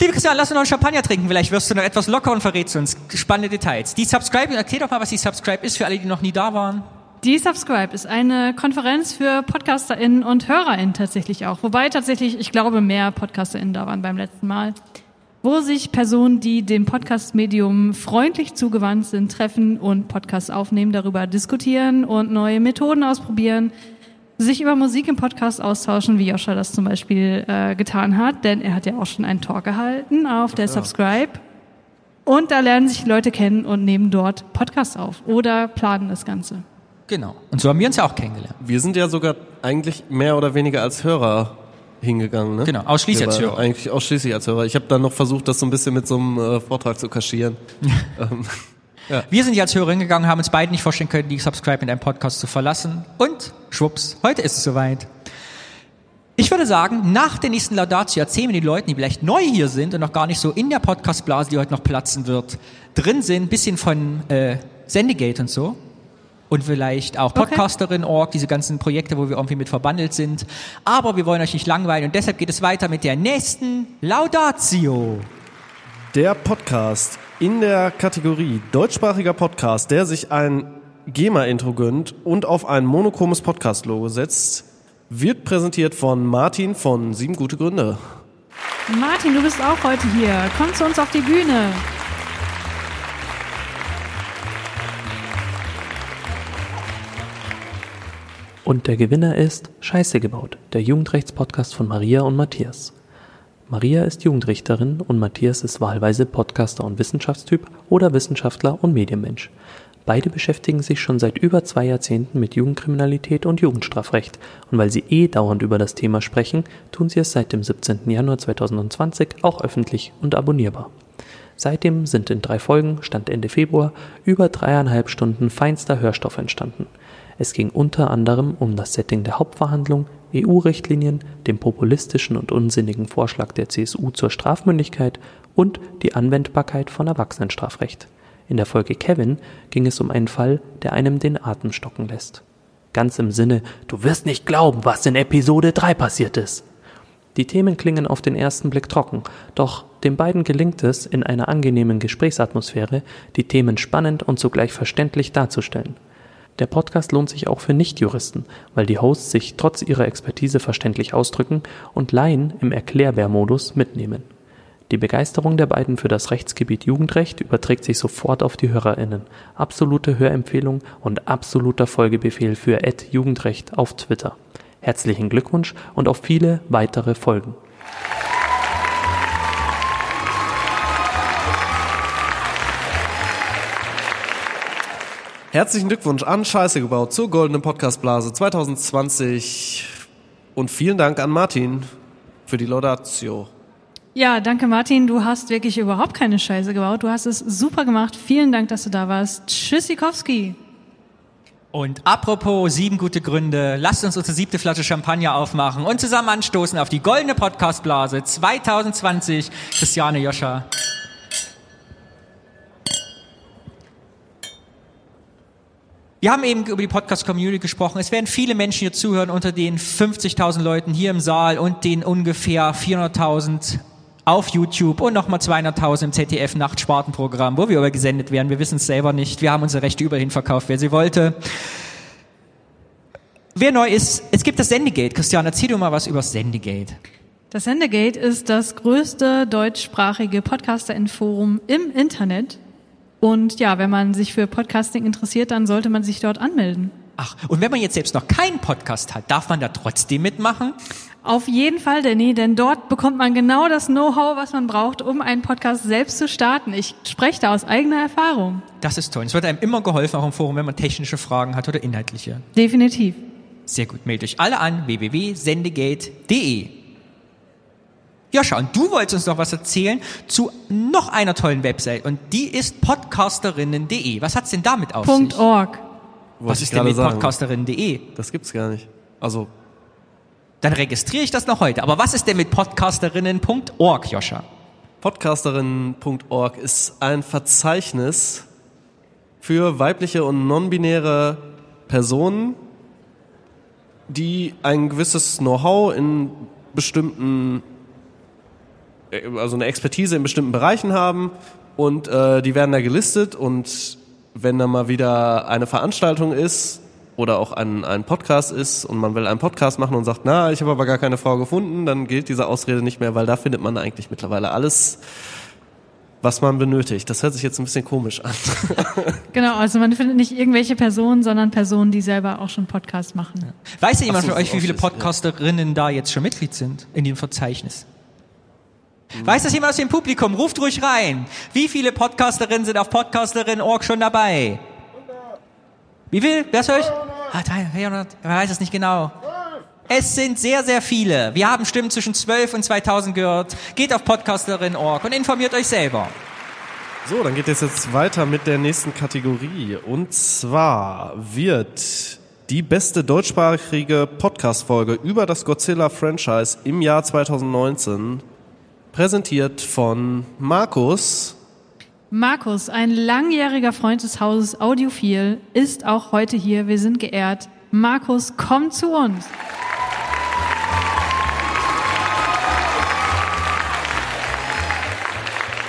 Liebe Christian, lass uns noch einen Champagner trinken. Vielleicht wirst du noch etwas locker und verrätst uns spannende Details. Die Subscribe, erklär doch mal, was die Subscribe ist für alle, die noch nie da waren.
Die Subscribe ist eine Konferenz für PodcasterInnen und HörerInnen tatsächlich auch. Wobei tatsächlich, ich glaube, mehr PodcasterInnen da waren beim letzten Mal. Wo sich Personen, die dem Podcast-Medium freundlich zugewandt sind, treffen und Podcasts aufnehmen, darüber diskutieren und neue Methoden ausprobieren, sich über Musik im Podcast austauschen, wie Joscha das zum Beispiel äh, getan hat, denn er hat ja auch schon einen Talk gehalten auf der Subscribe. Und da lernen sich Leute kennen und nehmen dort Podcasts auf oder planen das Ganze.
Genau. Und so haben wir uns ja auch kennengelernt.
Wir sind ja sogar eigentlich mehr oder weniger als Hörer hingegangen, ne?
Genau, ausschließlich als Hörer.
Eigentlich ausschließlich als Hörer. Ich habe dann noch versucht, das so ein bisschen mit so einem äh, Vortrag zu kaschieren. ähm,
Wir sind ja als Hörer hingegangen, haben uns beide nicht vorstellen können, die Subscribe mit einem Podcast zu verlassen. Und schwupps, heute ist es soweit. Ich würde sagen, nach der nächsten Laudatio erzählen wir den Leuten, die vielleicht neu hier sind und noch gar nicht so in der Podcastblase, die heute noch platzen wird, drin sind, ein bisschen von äh, Sendegate und so. Und vielleicht auch Podcasterin.org, diese ganzen Projekte, wo wir irgendwie mit verbandelt sind. Aber wir wollen euch nicht langweilen und deshalb geht es weiter mit der nächsten Laudatio.
Der Podcast in der Kategorie deutschsprachiger Podcast, der sich ein GEMA-Intro gönnt und auf ein monochromes Podcast-Logo setzt, wird präsentiert von Martin von Sieben Gute Gründe.
Martin, du bist auch heute hier. Komm zu uns auf die Bühne.
Und der Gewinner ist Scheiße gebaut, der Jugendrechtspodcast von Maria und Matthias. Maria ist Jugendrichterin und Matthias ist wahlweise Podcaster und Wissenschaftstyp oder Wissenschaftler und Medienmensch. Beide beschäftigen sich schon seit über zwei Jahrzehnten mit Jugendkriminalität und Jugendstrafrecht und weil sie eh dauernd über das Thema sprechen, tun sie es seit dem 17. Januar 2020 auch öffentlich und abonnierbar. Seitdem sind in drei Folgen, Stand Ende Februar, über dreieinhalb Stunden feinster Hörstoff entstanden. Es ging unter anderem um das Setting der Hauptverhandlung, EU-Richtlinien, den populistischen und unsinnigen Vorschlag der CSU zur Strafmündigkeit und die Anwendbarkeit von Erwachsenenstrafrecht. In der Folge Kevin ging es um einen Fall, der einem den Atem stocken lässt. Ganz im Sinne, du wirst nicht glauben, was in Episode 3 passiert ist. Die Themen klingen auf den ersten Blick trocken, doch den beiden gelingt es, in einer angenehmen Gesprächsatmosphäre die Themen spannend und zugleich verständlich darzustellen. Der Podcast lohnt sich auch für Nichtjuristen, weil die Hosts sich trotz ihrer Expertise verständlich ausdrücken und Laien im Erklärbär-Modus mitnehmen. Die Begeisterung der beiden für das Rechtsgebiet Jugendrecht überträgt sich sofort auf die HörerInnen. Absolute Hörempfehlung und absoluter Folgebefehl für Ed Jugendrecht auf Twitter. Herzlichen Glückwunsch und auf viele weitere Folgen.
Herzlichen Glückwunsch an Scheiße gebaut zur Goldenen Podcastblase 2020 und vielen Dank an Martin für die Laudatio.
Ja, danke Martin. Du hast wirklich überhaupt keine Scheiße gebaut. Du hast es super gemacht. Vielen Dank, dass du da warst. Tschüssikowski.
Und apropos sieben gute Gründe, lasst uns unsere siebte Flasche Champagner aufmachen und zusammen anstoßen auf die goldene Podcastblase 2020. Christiane Joscha. Wir haben eben über die Podcast-Community gesprochen. Es werden viele Menschen hier zuhören unter den 50.000 Leuten hier im Saal und den ungefähr 400.000 auf YouTube und nochmal 200.000 im ZDF-Nachtspartenprogramm, wo wir aber gesendet werden. Wir wissen es selber nicht. Wir haben unsere Rechte überall verkauft, wer sie wollte. Wer neu ist, es gibt das Sendegate. Christian, erzähl du mal was über das Sendegate.
Das Sendegate ist das größte deutschsprachige Podcaster-Forum im Internet. Und ja, wenn man sich für Podcasting interessiert, dann sollte man sich dort anmelden.
Ach, und wenn man jetzt selbst noch keinen Podcast hat, darf man da trotzdem mitmachen?
Auf jeden Fall, Danny, denn dort bekommt man genau das Know-how, was man braucht, um einen Podcast selbst zu starten. Ich spreche da aus eigener Erfahrung.
Das ist toll. Es wird einem immer geholfen, auch im Forum, wenn man technische Fragen hat oder inhaltliche.
Definitiv.
Sehr gut. Meldet euch alle an www.sendegate.de. Joscha, und du wolltest uns noch was erzählen zu noch einer tollen Website und die ist podcasterinnen.de. Was hat's denn damit auf
Punkt
sich?
.org.
Was
ich
ist denn mit podcasterinnen.de?
Das gibt's gar nicht. Also,
Dann registriere ich das noch heute. Aber was ist denn mit podcasterinnen.org, Joscha?
Podcasterinnen.org ist ein Verzeichnis für weibliche und non-binäre Personen, die ein gewisses Know-how in bestimmten, also eine Expertise in bestimmten Bereichen haben und äh, die werden da gelistet und wenn da mal wieder eine Veranstaltung ist oder auch ein, ein Podcast ist und man will einen Podcast machen und sagt, na, ich habe aber gar keine Frau gefunden, dann gilt diese Ausrede nicht mehr, weil da findet man eigentlich mittlerweile alles, was man benötigt. Das hört sich jetzt ein bisschen komisch an.
Genau, also man findet nicht irgendwelche Personen, sondern Personen, die selber auch schon Podcasts machen.
Weiß denn jemand von euch, wie viele
ausschließlich, ja.
Podcasterinnen da jetzt schon Mitglied sind in dem Verzeichnis? Weiß das jemand aus dem Publikum? Ruft ruhig rein. Wie viele Podcasterinnen sind auf Podcasterinnen.org schon dabei? Wie viel? Wer ist euch? Ah, 300, 400, man weiß es nicht genau. Es sind sehr, sehr viele. Wir haben Stimmen zwischen 12 und 2000 gehört. Geht auf podcasterin.org und informiert euch selber.
So, dann geht es jetzt weiter mit der nächsten Kategorie. Und zwar wird die beste deutschsprachige Podcast-Folge über das Godzilla-Franchise im Jahr 2019 präsentiert von Markus.
Markus, ein langjähriger Freund des Hauses Audiophil, ist auch heute hier. Wir sind geehrt. Markus, komm zu uns.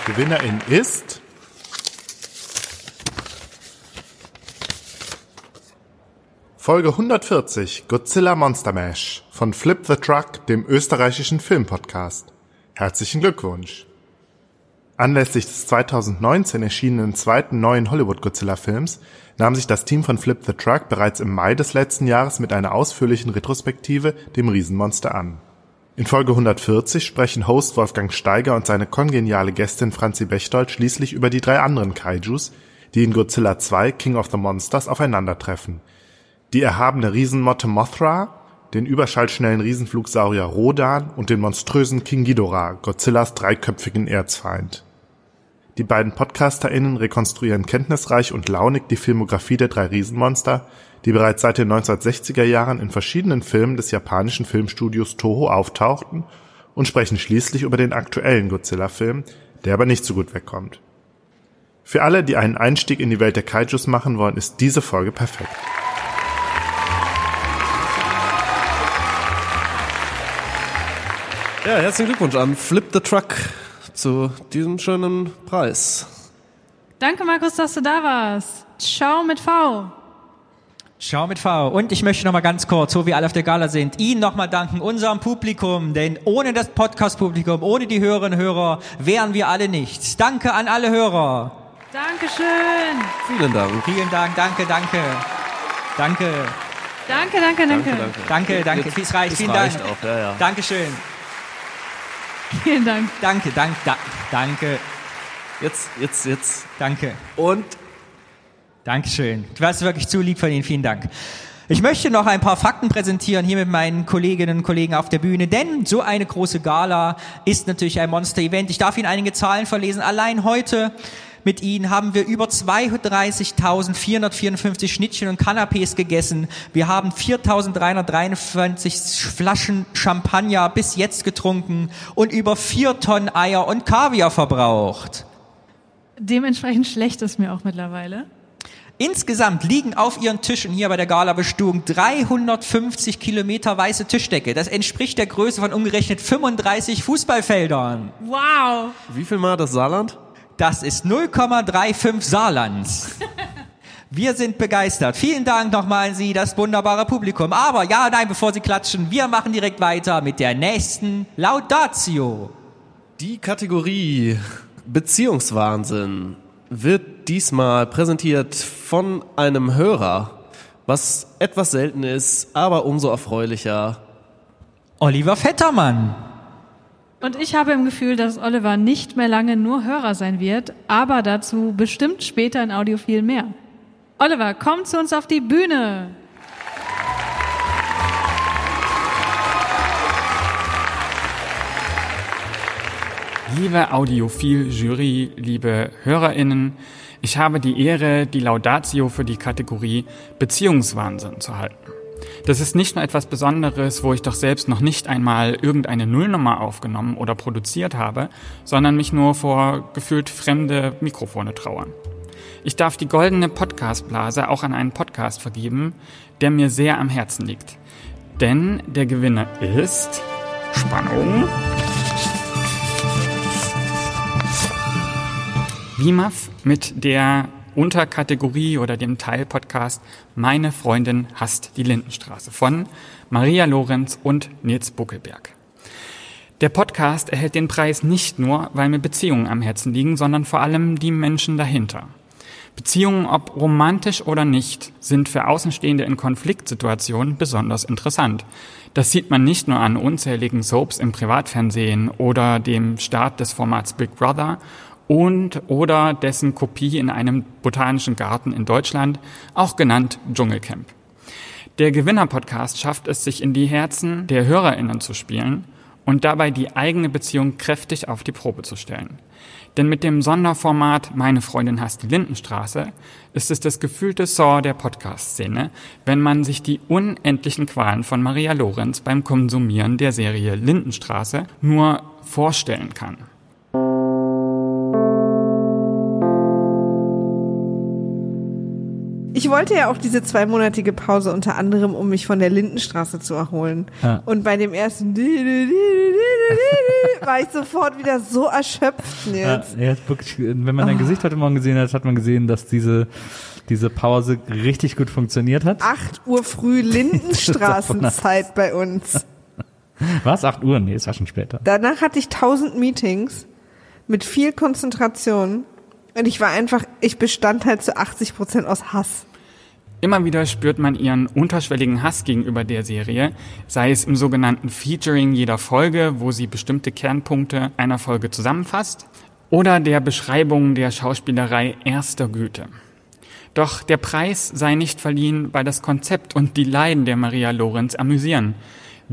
Gewinnerin ist Folge 140 Godzilla Monster Mash von Flip the Truck, dem österreichischen Filmpodcast. Herzlichen Glückwunsch! Anlässlich des 2019 erschienenen zweiten neuen Hollywood-Godzilla-Films nahm sich das Team von Flip the Truck bereits im Mai des letzten Jahres mit einer ausführlichen Retrospektive dem Riesenmonster an. In Folge 140 sprechen Host Wolfgang Steiger und seine kongeniale Gästin Franzi Bechtold schließlich über die drei anderen Kaijus, die in Godzilla 2 King of the Monsters aufeinandertreffen. Die erhabene Riesenmotte Mothra, den überschallschnellen Riesenflugsaurier Rodan und den monströsen King Ghidorah, Godzillas dreiköpfigen Erzfeind. Die beiden PodcasterInnen rekonstruieren kenntnisreich und launig die Filmografie der drei Riesenmonster, die bereits seit den 1960er Jahren in verschiedenen Filmen des japanischen Filmstudios Toho auftauchten und sprechen schließlich über den aktuellen Godzilla-Film, der aber nicht so gut wegkommt. Für alle, die einen Einstieg in die Welt der Kaijus machen wollen, ist diese Folge perfekt.
Ja, herzlichen Glückwunsch an Flip the Truck zu diesem schönen Preis.
Danke, Markus, dass du da warst. Ciao mit V.
Ciao mit V. Und ich möchte noch mal ganz kurz, wo wir alle auf der Gala sind, Ihnen noch mal danken, unserem Publikum, denn ohne das Podcast-Publikum, ohne die Hörerinnen und Hörer, wären wir alle nichts. Danke an alle Hörer.
Dankeschön.
Vielen Dank.
Vielen Dank, danke, danke. Danke.
Danke, danke, danke.
Danke, danke. Es reicht.
Es
Vielen
reicht
Dank.
auch, ja, ja.
Dankeschön.
Vielen Dank.
Danke, danke, da, danke,
Jetzt, jetzt, jetzt.
danke.
Und
Dankeschön. Du warst wirklich zu lieb von Ihnen. Vielen Dank. Ich möchte noch ein paar Fakten präsentieren hier mit meinen Kolleginnen und Kollegen auf der Bühne, denn so eine große Gala ist natürlich ein Monster-Event. Ich darf Ihnen einige Zahlen verlesen. Allein heute mit Ihnen haben wir über 32.454 Schnittchen und Canapés gegessen. Wir haben 4.353 Flaschen Champagner bis jetzt getrunken und über vier Tonnen Eier und Kaviar verbraucht.
Dementsprechend schlecht ist mir auch mittlerweile.
Insgesamt liegen auf ihren Tischen hier bei der Gala-Bestuhlung 350 Kilometer weiße Tischdecke. Das entspricht der Größe von umgerechnet 35 Fußballfeldern.
Wow.
wie viel mal das Saarland?
Das ist 0,35 Saarlands. Wir sind begeistert. Vielen Dank nochmal an Sie, das wunderbare Publikum. Aber ja, nein, bevor Sie klatschen, wir machen direkt weiter mit der nächsten Laudatio.
Die Kategorie Beziehungswahnsinn wird diesmal präsentiert von einem Hörer, was etwas selten ist, aber umso erfreulicher.
Oliver Vettermann.
Und ich habe im Gefühl, dass Oliver nicht mehr lange nur Hörer sein wird, aber dazu bestimmt später in Audio viel mehr. Oliver, komm zu uns auf die Bühne.
Liebe Audiophil-Jury, liebe HörerInnen, ich habe die Ehre, die Laudatio für die Kategorie Beziehungswahnsinn zu halten. Das ist nicht nur etwas Besonderes, wo ich doch selbst noch nicht einmal irgendeine Nullnummer aufgenommen oder produziert habe, sondern mich nur vor gefühlt fremde Mikrofone traue. Ich darf die goldene Podcastblase auch an einen Podcast vergeben, der mir sehr am Herzen liegt. Denn der Gewinner ist Spannung. WIMAF mit der Unterkategorie oder dem Teilpodcast Meine Freundin hasst die Lindenstraße von Maria Lorenz und Nils Buckelberg. Der Podcast erhält den Preis nicht nur, weil mir Beziehungen am Herzen liegen, sondern vor allem die Menschen dahinter. Beziehungen, ob romantisch oder nicht, sind für Außenstehende in Konfliktsituationen besonders interessant. Das sieht man nicht nur an unzähligen Soaps im Privatfernsehen oder dem Start des Formats Big Brother und oder dessen Kopie in einem botanischen Garten in Deutschland, auch genannt Dschungelcamp. Der Gewinner-Podcast schafft es, sich in die Herzen der HörerInnen zu spielen und dabei die eigene Beziehung kräftig auf die Probe zu stellen. Denn mit dem Sonderformat Meine Freundin hasst die Lindenstraße ist es das gefühlte Saw der Podcast-Szene, wenn man sich die unendlichen Qualen von Maria Lorenz beim Konsumieren der Serie Lindenstraße nur vorstellen kann.
Ich wollte ja auch diese zweimonatige Pause unter anderem, um mich von der Lindenstraße zu erholen.
Ja.
Und bei dem ersten war ich sofort wieder so erschöpft,
Ja,
Nils.
er hat wirklich, wenn man dein Gesicht heute Morgen gesehen hat, hat man gesehen, dass diese, diese Pause richtig gut funktioniert hat.
8 Uhr früh Lindenstraßenzeit bei uns.
Was? 8 Uhr? Nee, es war schon später.
Danach hatte ich 1000 Meetings mit viel Konzentration und ich war einfach, ich bestand halt zu 80 Prozent aus Hass.
Immer wieder spürt man ihren unterschwelligen Hass gegenüber der Serie, sei es im sogenannten Featuring jeder Folge, wo sie bestimmte Kernpunkte einer Folge zusammenfasst, oder der Beschreibung der Schauspielerei erster Güte. Doch der Preis sei nicht verliehen, weil das Konzept und die Leiden der Maria Lorenz amüsieren.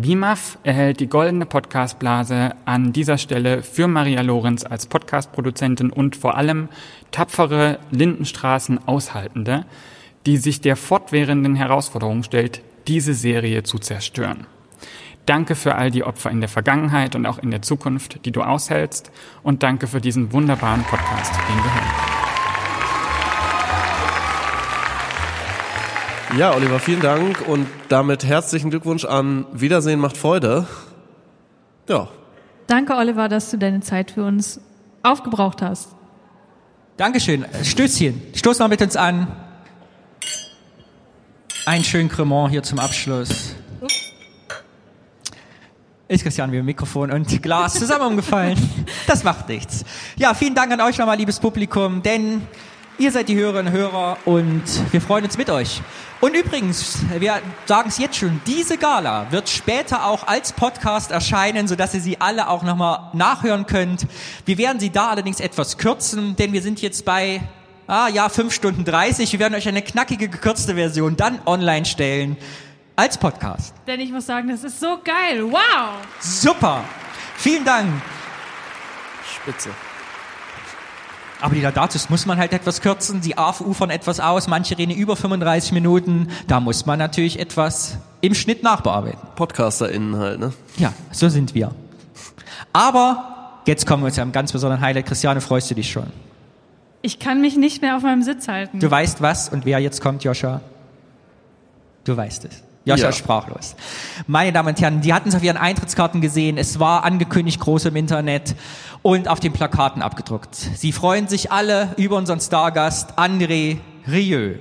BIMAF erhält die goldene Podcastblase an dieser Stelle für Maria Lorenz als Podcastproduzentin und vor allem tapfere Lindenstraßen Aushaltende, die sich der fortwährenden Herausforderung stellt, diese Serie zu zerstören. Danke für all die Opfer in der Vergangenheit und auch in der Zukunft, die du aushältst und danke für diesen wunderbaren Podcast, den wir hören.
Ja, Oliver, vielen Dank und damit herzlichen Glückwunsch an Wiedersehen macht Freude. Ja,
Danke, Oliver, dass du deine Zeit für uns aufgebraucht hast.
Dankeschön. Stößchen. Stoß mal mit uns an. Ein schön Cremant hier zum Abschluss. Ist Christian dem Mikrofon und Glas zusammen umgefallen. Das macht nichts. Ja, vielen Dank an euch nochmal, liebes Publikum, denn ihr seid die Hörerinnen und Hörer und wir freuen uns mit euch. Und übrigens, wir sagen es jetzt schon, diese Gala wird später auch als Podcast erscheinen, sodass ihr sie alle auch nochmal nachhören könnt. Wir werden sie da allerdings etwas kürzen, denn wir sind jetzt bei, ah ja, 5 Stunden 30. Wir werden euch eine knackige, gekürzte Version dann online stellen als Podcast.
Denn ich muss sagen, das ist so geil. Wow!
Super. Vielen Dank.
spitze.
Aber die Laudatus muss man halt etwas kürzen, die ufern etwas aus, manche reden über 35 Minuten, da muss man natürlich etwas im Schnitt nachbearbeiten.
PodcasterInnen halt, ne?
Ja, so sind wir. Aber jetzt kommen wir zu einem ganz besonderen Highlight. Christiane, freust du dich schon?
Ich kann mich nicht mehr auf meinem Sitz halten.
Du weißt was und wer jetzt kommt, Joscha? Du weißt es. Joscha
Ja.
sprachlos. Meine Damen und Herren, die hatten es auf ihren Eintrittskarten gesehen. Es war angekündigt groß im Internet und auf den Plakaten abgedruckt. Sie freuen sich alle über unseren Stargast André Rieu.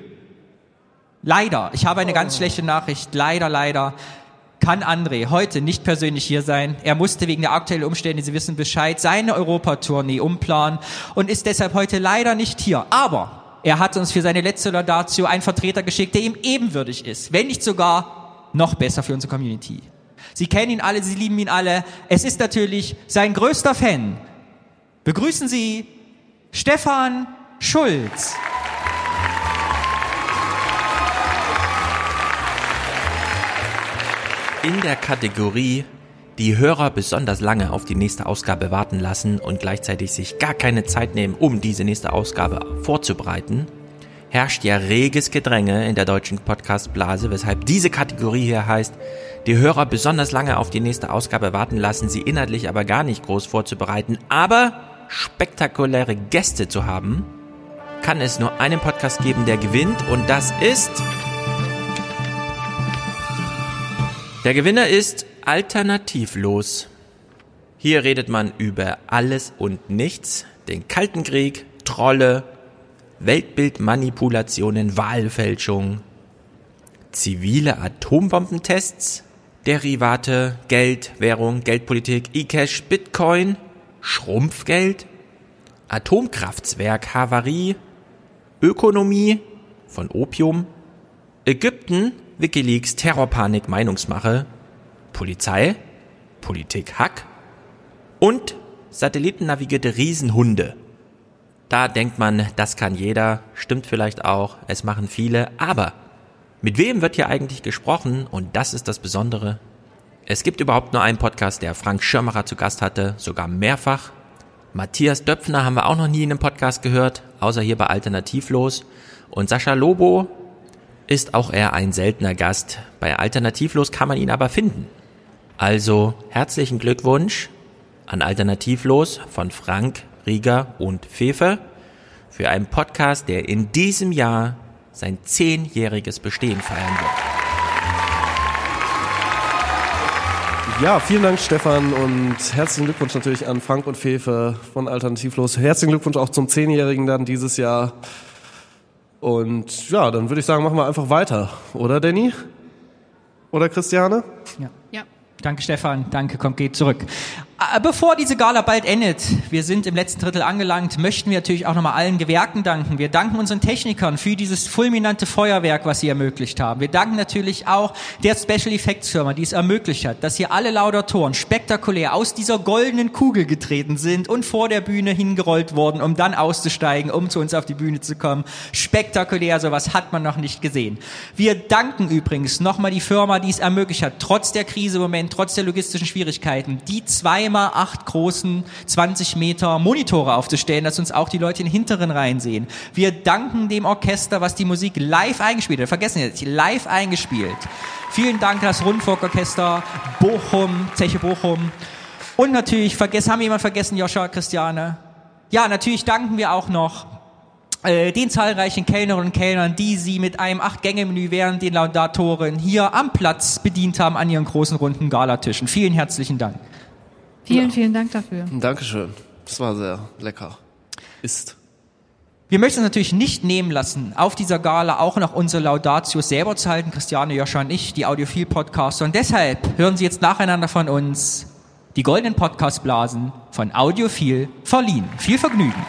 Leider, ich habe eine ganz schlechte Nachricht. Leider, leider kann André heute nicht persönlich hier sein. Er musste wegen der aktuellen Umstände, Sie wissen Bescheid, seine Europatournee umplanen und ist deshalb heute leider nicht hier. Aber er hat uns für seine letzte Laudatio einen Vertreter geschickt, der ihm ebenwürdig ist, wenn nicht sogar noch besser für unsere Community. Sie kennen ihn alle, Sie lieben ihn alle. Es ist natürlich sein größter Fan. Begrüßen Sie Stefan Schulz.
In der Kategorie die Hörer besonders lange auf die nächste Ausgabe warten lassen und gleichzeitig sich gar keine Zeit nehmen, um diese nächste Ausgabe vorzubereiten, herrscht ja reges Gedränge in der deutschen Podcast-Blase, weshalb diese Kategorie hier heißt, die Hörer besonders lange auf die nächste Ausgabe warten lassen, sie inhaltlich aber gar nicht groß vorzubereiten, aber spektakuläre Gäste zu haben, kann es nur einen Podcast geben, der gewinnt und das ist... Der Gewinner ist alternativlos. Hier redet man über alles und nichts, den Kalten Krieg, Trolle, Weltbildmanipulationen, Wahlfälschung, zivile Atombombentests, Derivate, Geld, Währung, Geldpolitik, E-Cash, Bitcoin, Schrumpfgeld, Atomkraftswerk, Havarie, Ökonomie von Opium, Ägypten, Wikileaks, Terrorpanik, Meinungsmache, Polizei, Politik, Hack und satellitennavigierte Riesenhunde. Da denkt man, das kann jeder, stimmt vielleicht auch, es machen viele, aber Mit wem wird hier eigentlich gesprochen? Und das ist das Besondere. Es gibt überhaupt nur einen Podcast, der Frank Schirmacher zu Gast hatte, sogar mehrfach. Matthias Döpfner haben wir auch noch nie in einem Podcast gehört, außer hier bei Alternativlos. Und Sascha Lobo ist auch eher ein seltener Gast. Bei Alternativlos kann man ihn aber finden. Also herzlichen Glückwunsch an Alternativlos von Frank, Rieger und Fefe für einen Podcast, der in diesem Jahr sein zehnjähriges Bestehen feiern wird.
Ja, vielen Dank, Stefan, und herzlichen Glückwunsch natürlich an Frank und Fefe von Alternativlos. Herzlichen Glückwunsch auch zum Zehnjährigen dann dieses Jahr. Und ja, dann würde ich sagen, machen wir einfach weiter, oder Danny? Oder Christiane?
Ja. Danke Stefan, danke, kommt, geht zurück. Äh, Bevor diese Gala bald endet, wir sind im letzten Drittel angelangt, möchten wir natürlich auch nochmal allen Gewerken danken. Wir danken unseren Technikern für dieses fulminante Feuerwerk, was sie ermöglicht haben. Wir danken natürlich auch der Special Effects Firma, die es ermöglicht hat, dass hier alle Laudatoren spektakulär aus dieser goldenen Kugel getreten sind und vor der Bühne hingerollt wurden, um dann auszusteigen, um zu uns auf die Bühne zu kommen. Spektakulär, sowas hat man noch nicht gesehen. Wir danken übrigens nochmal die Firma, die es ermöglicht hat, trotz der Krise im Moment, trotz der logistischen Schwierigkeiten, die zweimal acht großen 20 Meter Monitore aufzustellen, dass uns auch die Leute in den hinteren Reihen sehen. Wir danken dem Orchester, was die Musik live eingespielt hat. Vergessen jetzt, live eingespielt. Vielen Dank das Rundfunkorchester Bochum, Zeche Bochum. Und natürlich, vergessen, haben wir jemand vergessen, Joscha, Christiane? Ja, natürlich danken wir auch noch äh, den zahlreichen Kellnerinnen und Kellnern, die sie mit einem Acht-Gänge-Menü während den Laudatoren hier am Platz bedient haben an ihren großen runden Galatischen. Vielen herzlichen Dank.
Vielen, vielen Dank dafür.
Dankeschön. Das war sehr lecker. Ist.
Wir möchten es natürlich nicht nehmen lassen, auf dieser Gala auch noch unsere Laudatio selber zu halten, Christiane, Joscha und ich, die Audiophil-Podcaster. Und deshalb hören Sie jetzt nacheinander von uns die goldenen Podcastblasen von Audiophil verliehen. Viel Vergnügen.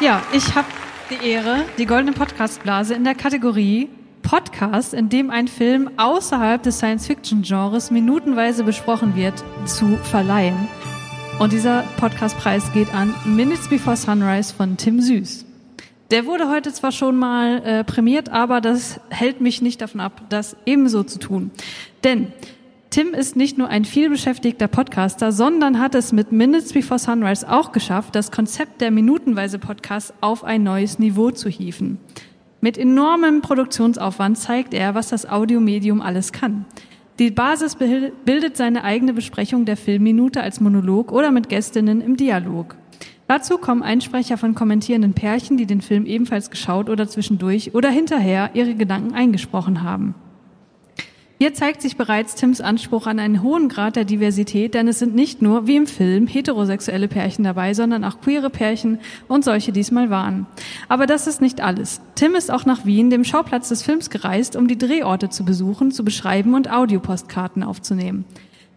Ja, ich habe die Ehre, die Goldene Podcastblase in der Kategorie Podcast, in dem ein Film außerhalb des Science-Fiction-Genres minutenweise besprochen wird, zu verleihen. Und dieser Podcastpreis geht an Minutes Before Sunrise von Tim Süß. Der wurde heute zwar schon mal äh, prämiert, aber das hält mich nicht davon ab, das ebenso zu tun. Denn Tim ist nicht nur ein vielbeschäftigter Podcaster, sondern hat es mit Minutes Before Sunrise auch geschafft, das Konzept der minutenweise Podcasts auf ein neues Niveau zu hieven. Mit enormem Produktionsaufwand zeigt er, was das Audiomedium alles kann. Die Basis bildet seine eigene Besprechung der Filmminute als Monolog oder mit Gästinnen im Dialog. Dazu kommen Einsprecher von kommentierenden Pärchen, die den Film ebenfalls geschaut oder zwischendurch oder hinterher ihre Gedanken eingesprochen haben. Hier zeigt sich bereits Tims Anspruch an einen hohen Grad der Diversität, denn es sind nicht nur, wie im Film, heterosexuelle Pärchen dabei, sondern auch queere Pärchen und solche diesmal waren. Aber das ist nicht alles. Tim ist auch nach Wien, dem Schauplatz des Films, gereist, um die Drehorte zu besuchen, zu beschreiben und Audiopostkarten aufzunehmen.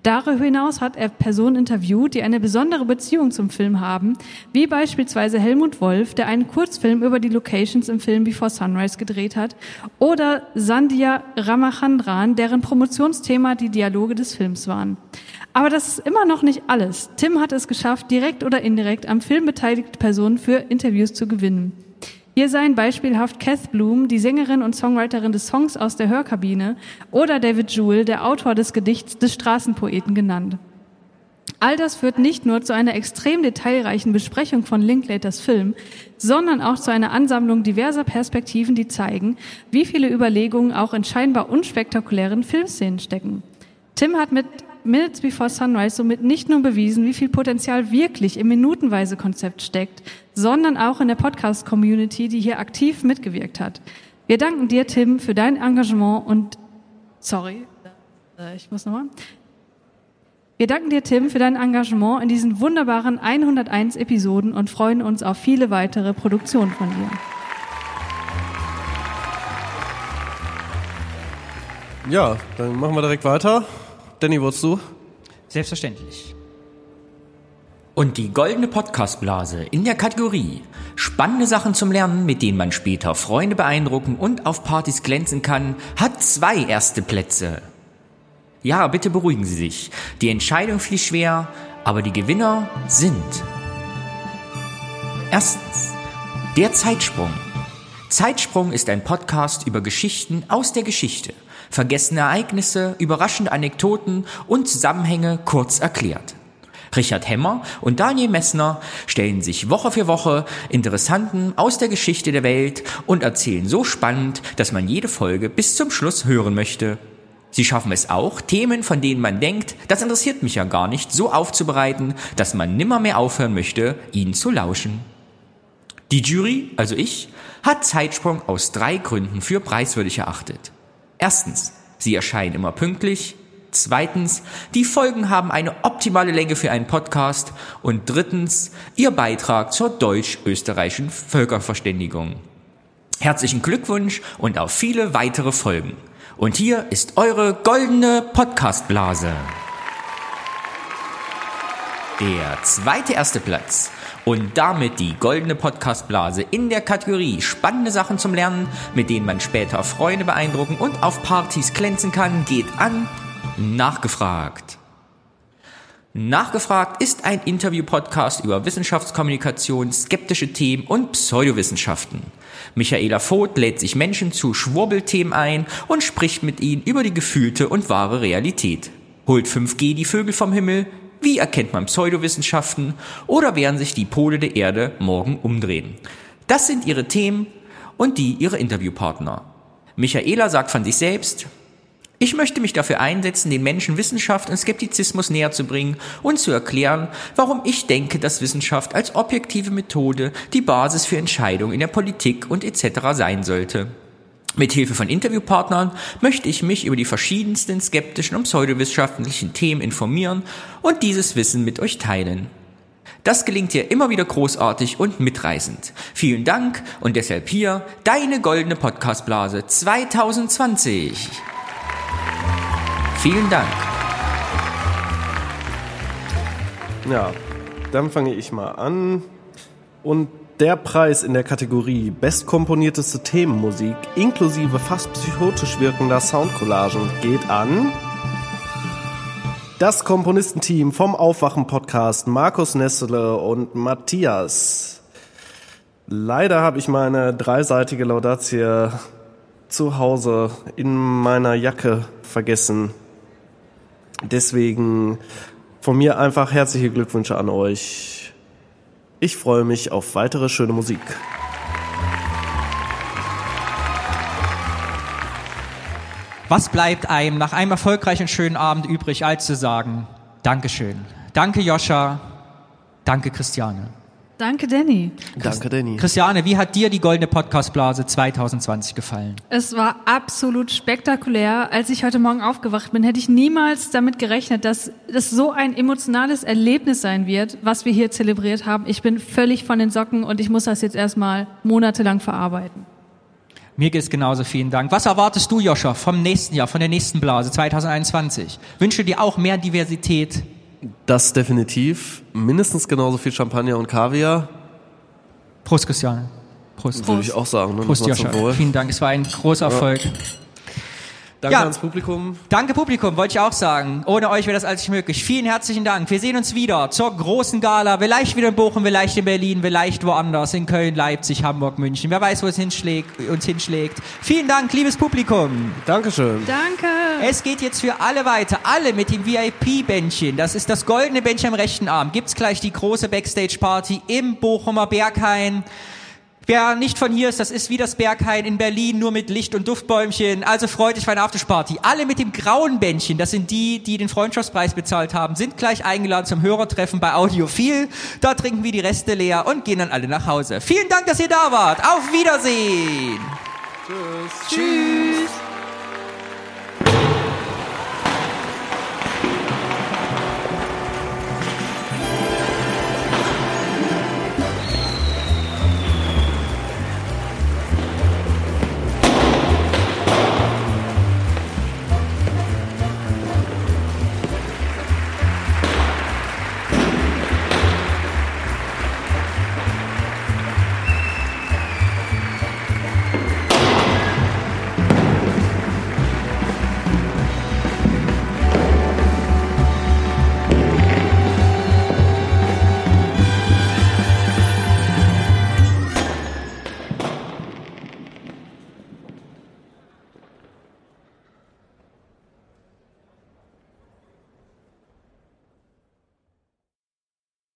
Darüber hinaus hat er Personen interviewt, die eine besondere Beziehung zum Film haben, wie beispielsweise Helmut Wolf, der einen Kurzfilm über die Locations im Film Before Sunrise gedreht hat, oder Sandhya Ramachandran, deren Promotionsthema die Dialoge des Films waren. Aber das ist immer noch nicht alles. Tim hat es geschafft, direkt oder indirekt am Film beteiligte Personen für Interviews zu gewinnen. Hier seien beispielhaft Kath Bloom, die Sängerin und Songwriterin des Songs aus der Hörkabine, oder David Jewell, der Autor des Gedichts des Straßenpoeten genannt. All das führt nicht nur zu einer extrem detailreichen Besprechung von Linklaters Film, sondern auch zu einer Ansammlung diverser Perspektiven, die zeigen, wie viele Überlegungen auch in scheinbar unspektakulären Filmszenen stecken. Tim hat mit Minutes Before Sunrise somit nicht nur bewiesen, wie viel Potenzial wirklich im minutenweise Konzept steckt, sondern auch in der Podcast-Community, die hier aktiv mitgewirkt hat. Wir danken dir, Tim, für dein Engagement und sorry, äh, ich muss nochmal. Wir danken dir, Tim, für dein Engagement in diesen wunderbaren 101 Episoden und freuen uns auf viele weitere Produktionen von dir.
Ja, dann machen wir direkt weiter. Danny, du?
Selbstverständlich.
Und die goldene Podcastblase in der Kategorie Spannende Sachen zum Lernen, mit denen man später Freunde beeindrucken und auf Partys glänzen kann, hat zwei erste Plätze. Ja, bitte beruhigen Sie sich. Die Entscheidung fiel schwer, aber die Gewinner sind Erstens, der Zeitsprung. Zeitsprung ist ein Podcast über Geschichten aus der Geschichte, vergessene Ereignisse, überraschende Anekdoten und Zusammenhänge kurz erklärt. Richard Hemmer und Daniel Messner stellen sich Woche für Woche Interessanten aus der Geschichte der Welt und erzählen so spannend, dass man jede Folge bis zum Schluss hören möchte. Sie schaffen es auch, Themen, von denen man denkt, das interessiert mich ja gar nicht, so aufzubereiten, dass man nimmer mehr aufhören möchte, ihnen zu lauschen. Die Jury, also ich, hat Zeitsprung aus drei Gründen für preiswürdig erachtet. Erstens, sie erscheinen immer pünktlich. Zweitens, die Folgen haben eine optimale Länge für einen Podcast. Und drittens, ihr Beitrag zur deutsch-österreichischen Völkerverständigung. Herzlichen Glückwunsch und auf viele weitere Folgen. Und hier ist eure goldene Podcastblase. Der zweite erste Platz und damit die goldene Podcastblase in der Kategorie spannende Sachen zum Lernen, mit denen man später Freunde beeindrucken und auf Partys glänzen kann, geht an Nachgefragt. Nachgefragt ist ein Interview-Podcast über Wissenschaftskommunikation, skeptische Themen und Pseudowissenschaften. Michaela Voth lädt sich Menschen zu Schwurbelthemen ein und spricht mit ihnen über die gefühlte und wahre Realität. Holt 5G die Vögel vom Himmel? Wie erkennt man Pseudowissenschaften? Oder werden sich die Pole der Erde morgen umdrehen? Das sind ihre Themen und die ihre Interviewpartner. Michaela sagt von sich selbst, ich möchte mich dafür einsetzen, den Menschen Wissenschaft und Skeptizismus näher zu bringen und zu erklären, warum ich denke, dass Wissenschaft als objektive Methode die Basis für Entscheidungen in der Politik und etc. sein sollte. Mit Hilfe von Interviewpartnern möchte ich mich über die verschiedensten skeptischen und pseudowissenschaftlichen Themen informieren und dieses Wissen mit euch teilen. Das gelingt dir immer wieder großartig und mitreißend. Vielen Dank und deshalb hier deine goldene Podcastblase 2020. Vielen Dank.
Ja, dann fange ich mal an. Und der Preis in der Kategorie Bestkomponierteste Themenmusik inklusive fast psychotisch wirkender Soundcollagen geht an das Komponistenteam vom Aufwachen-Podcast Markus Nessele und Matthias. Leider habe ich meine dreiseitige Laudatie zu Hause in meiner Jacke vergessen. Deswegen von mir einfach herzliche Glückwünsche an euch. Ich freue mich auf weitere schöne Musik.
Was bleibt einem nach einem erfolgreichen schönen Abend übrig, als zu sagen, Dankeschön. Danke Joscha. Danke Christiane.
Danke, Danny.
Danke, Danny.
Christiane, wie hat dir die Goldene Podcastblase 2020 gefallen?
Es war absolut spektakulär. Als ich heute Morgen aufgewacht bin, hätte ich niemals damit gerechnet, dass das so ein emotionales Erlebnis sein wird, was wir hier zelebriert haben. Ich bin völlig von den Socken und ich muss das jetzt erstmal monatelang verarbeiten.
Mir geht es genauso. Vielen Dank. Was erwartest du, Joscha, vom nächsten Jahr, von der nächsten Blase 2021? Wünsche dir auch mehr Diversität?
Das definitiv. Mindestens genauso viel Champagner und Kaviar.
Prost, Christiane. Prost.
Würde ich auch sagen. Ne?
Prost, Joscha. Vielen Dank. Es war ein großer
Ja. Danke
Ja.
ans Publikum.
Danke Publikum, wollte ich auch sagen. Ohne euch wäre das alles nicht möglich. Vielen herzlichen Dank. Wir sehen uns wieder zur großen Gala. Vielleicht wieder in Bochum, vielleicht in Berlin, vielleicht woanders. In Köln, Leipzig, Hamburg, München. Wer weiß, wo es hinschlägt, uns hinschlägt. Vielen Dank, liebes Publikum.
Dankeschön.
Danke.
Es geht jetzt für alle weiter. Alle mit dem VIP-Bändchen. Das ist das goldene Bändchen am rechten Arm. Gibt's gleich die große Backstage-Party im Bochumer Berghain. Wer nicht von hier ist, das ist wie das Berghain in Berlin, nur mit Licht und Duftbäumchen. Also freut euch für eine Aftersparty. Alle mit dem grauen Bändchen, das sind die, die den Freundschaftspreis bezahlt haben, sind gleich eingeladen zum Hörertreffen bei Audiophil. Da trinken wir die Reste leer und gehen dann alle nach Hause. Vielen Dank, dass ihr da wart. Auf Wiedersehen.
Tschüss.
Tschüss.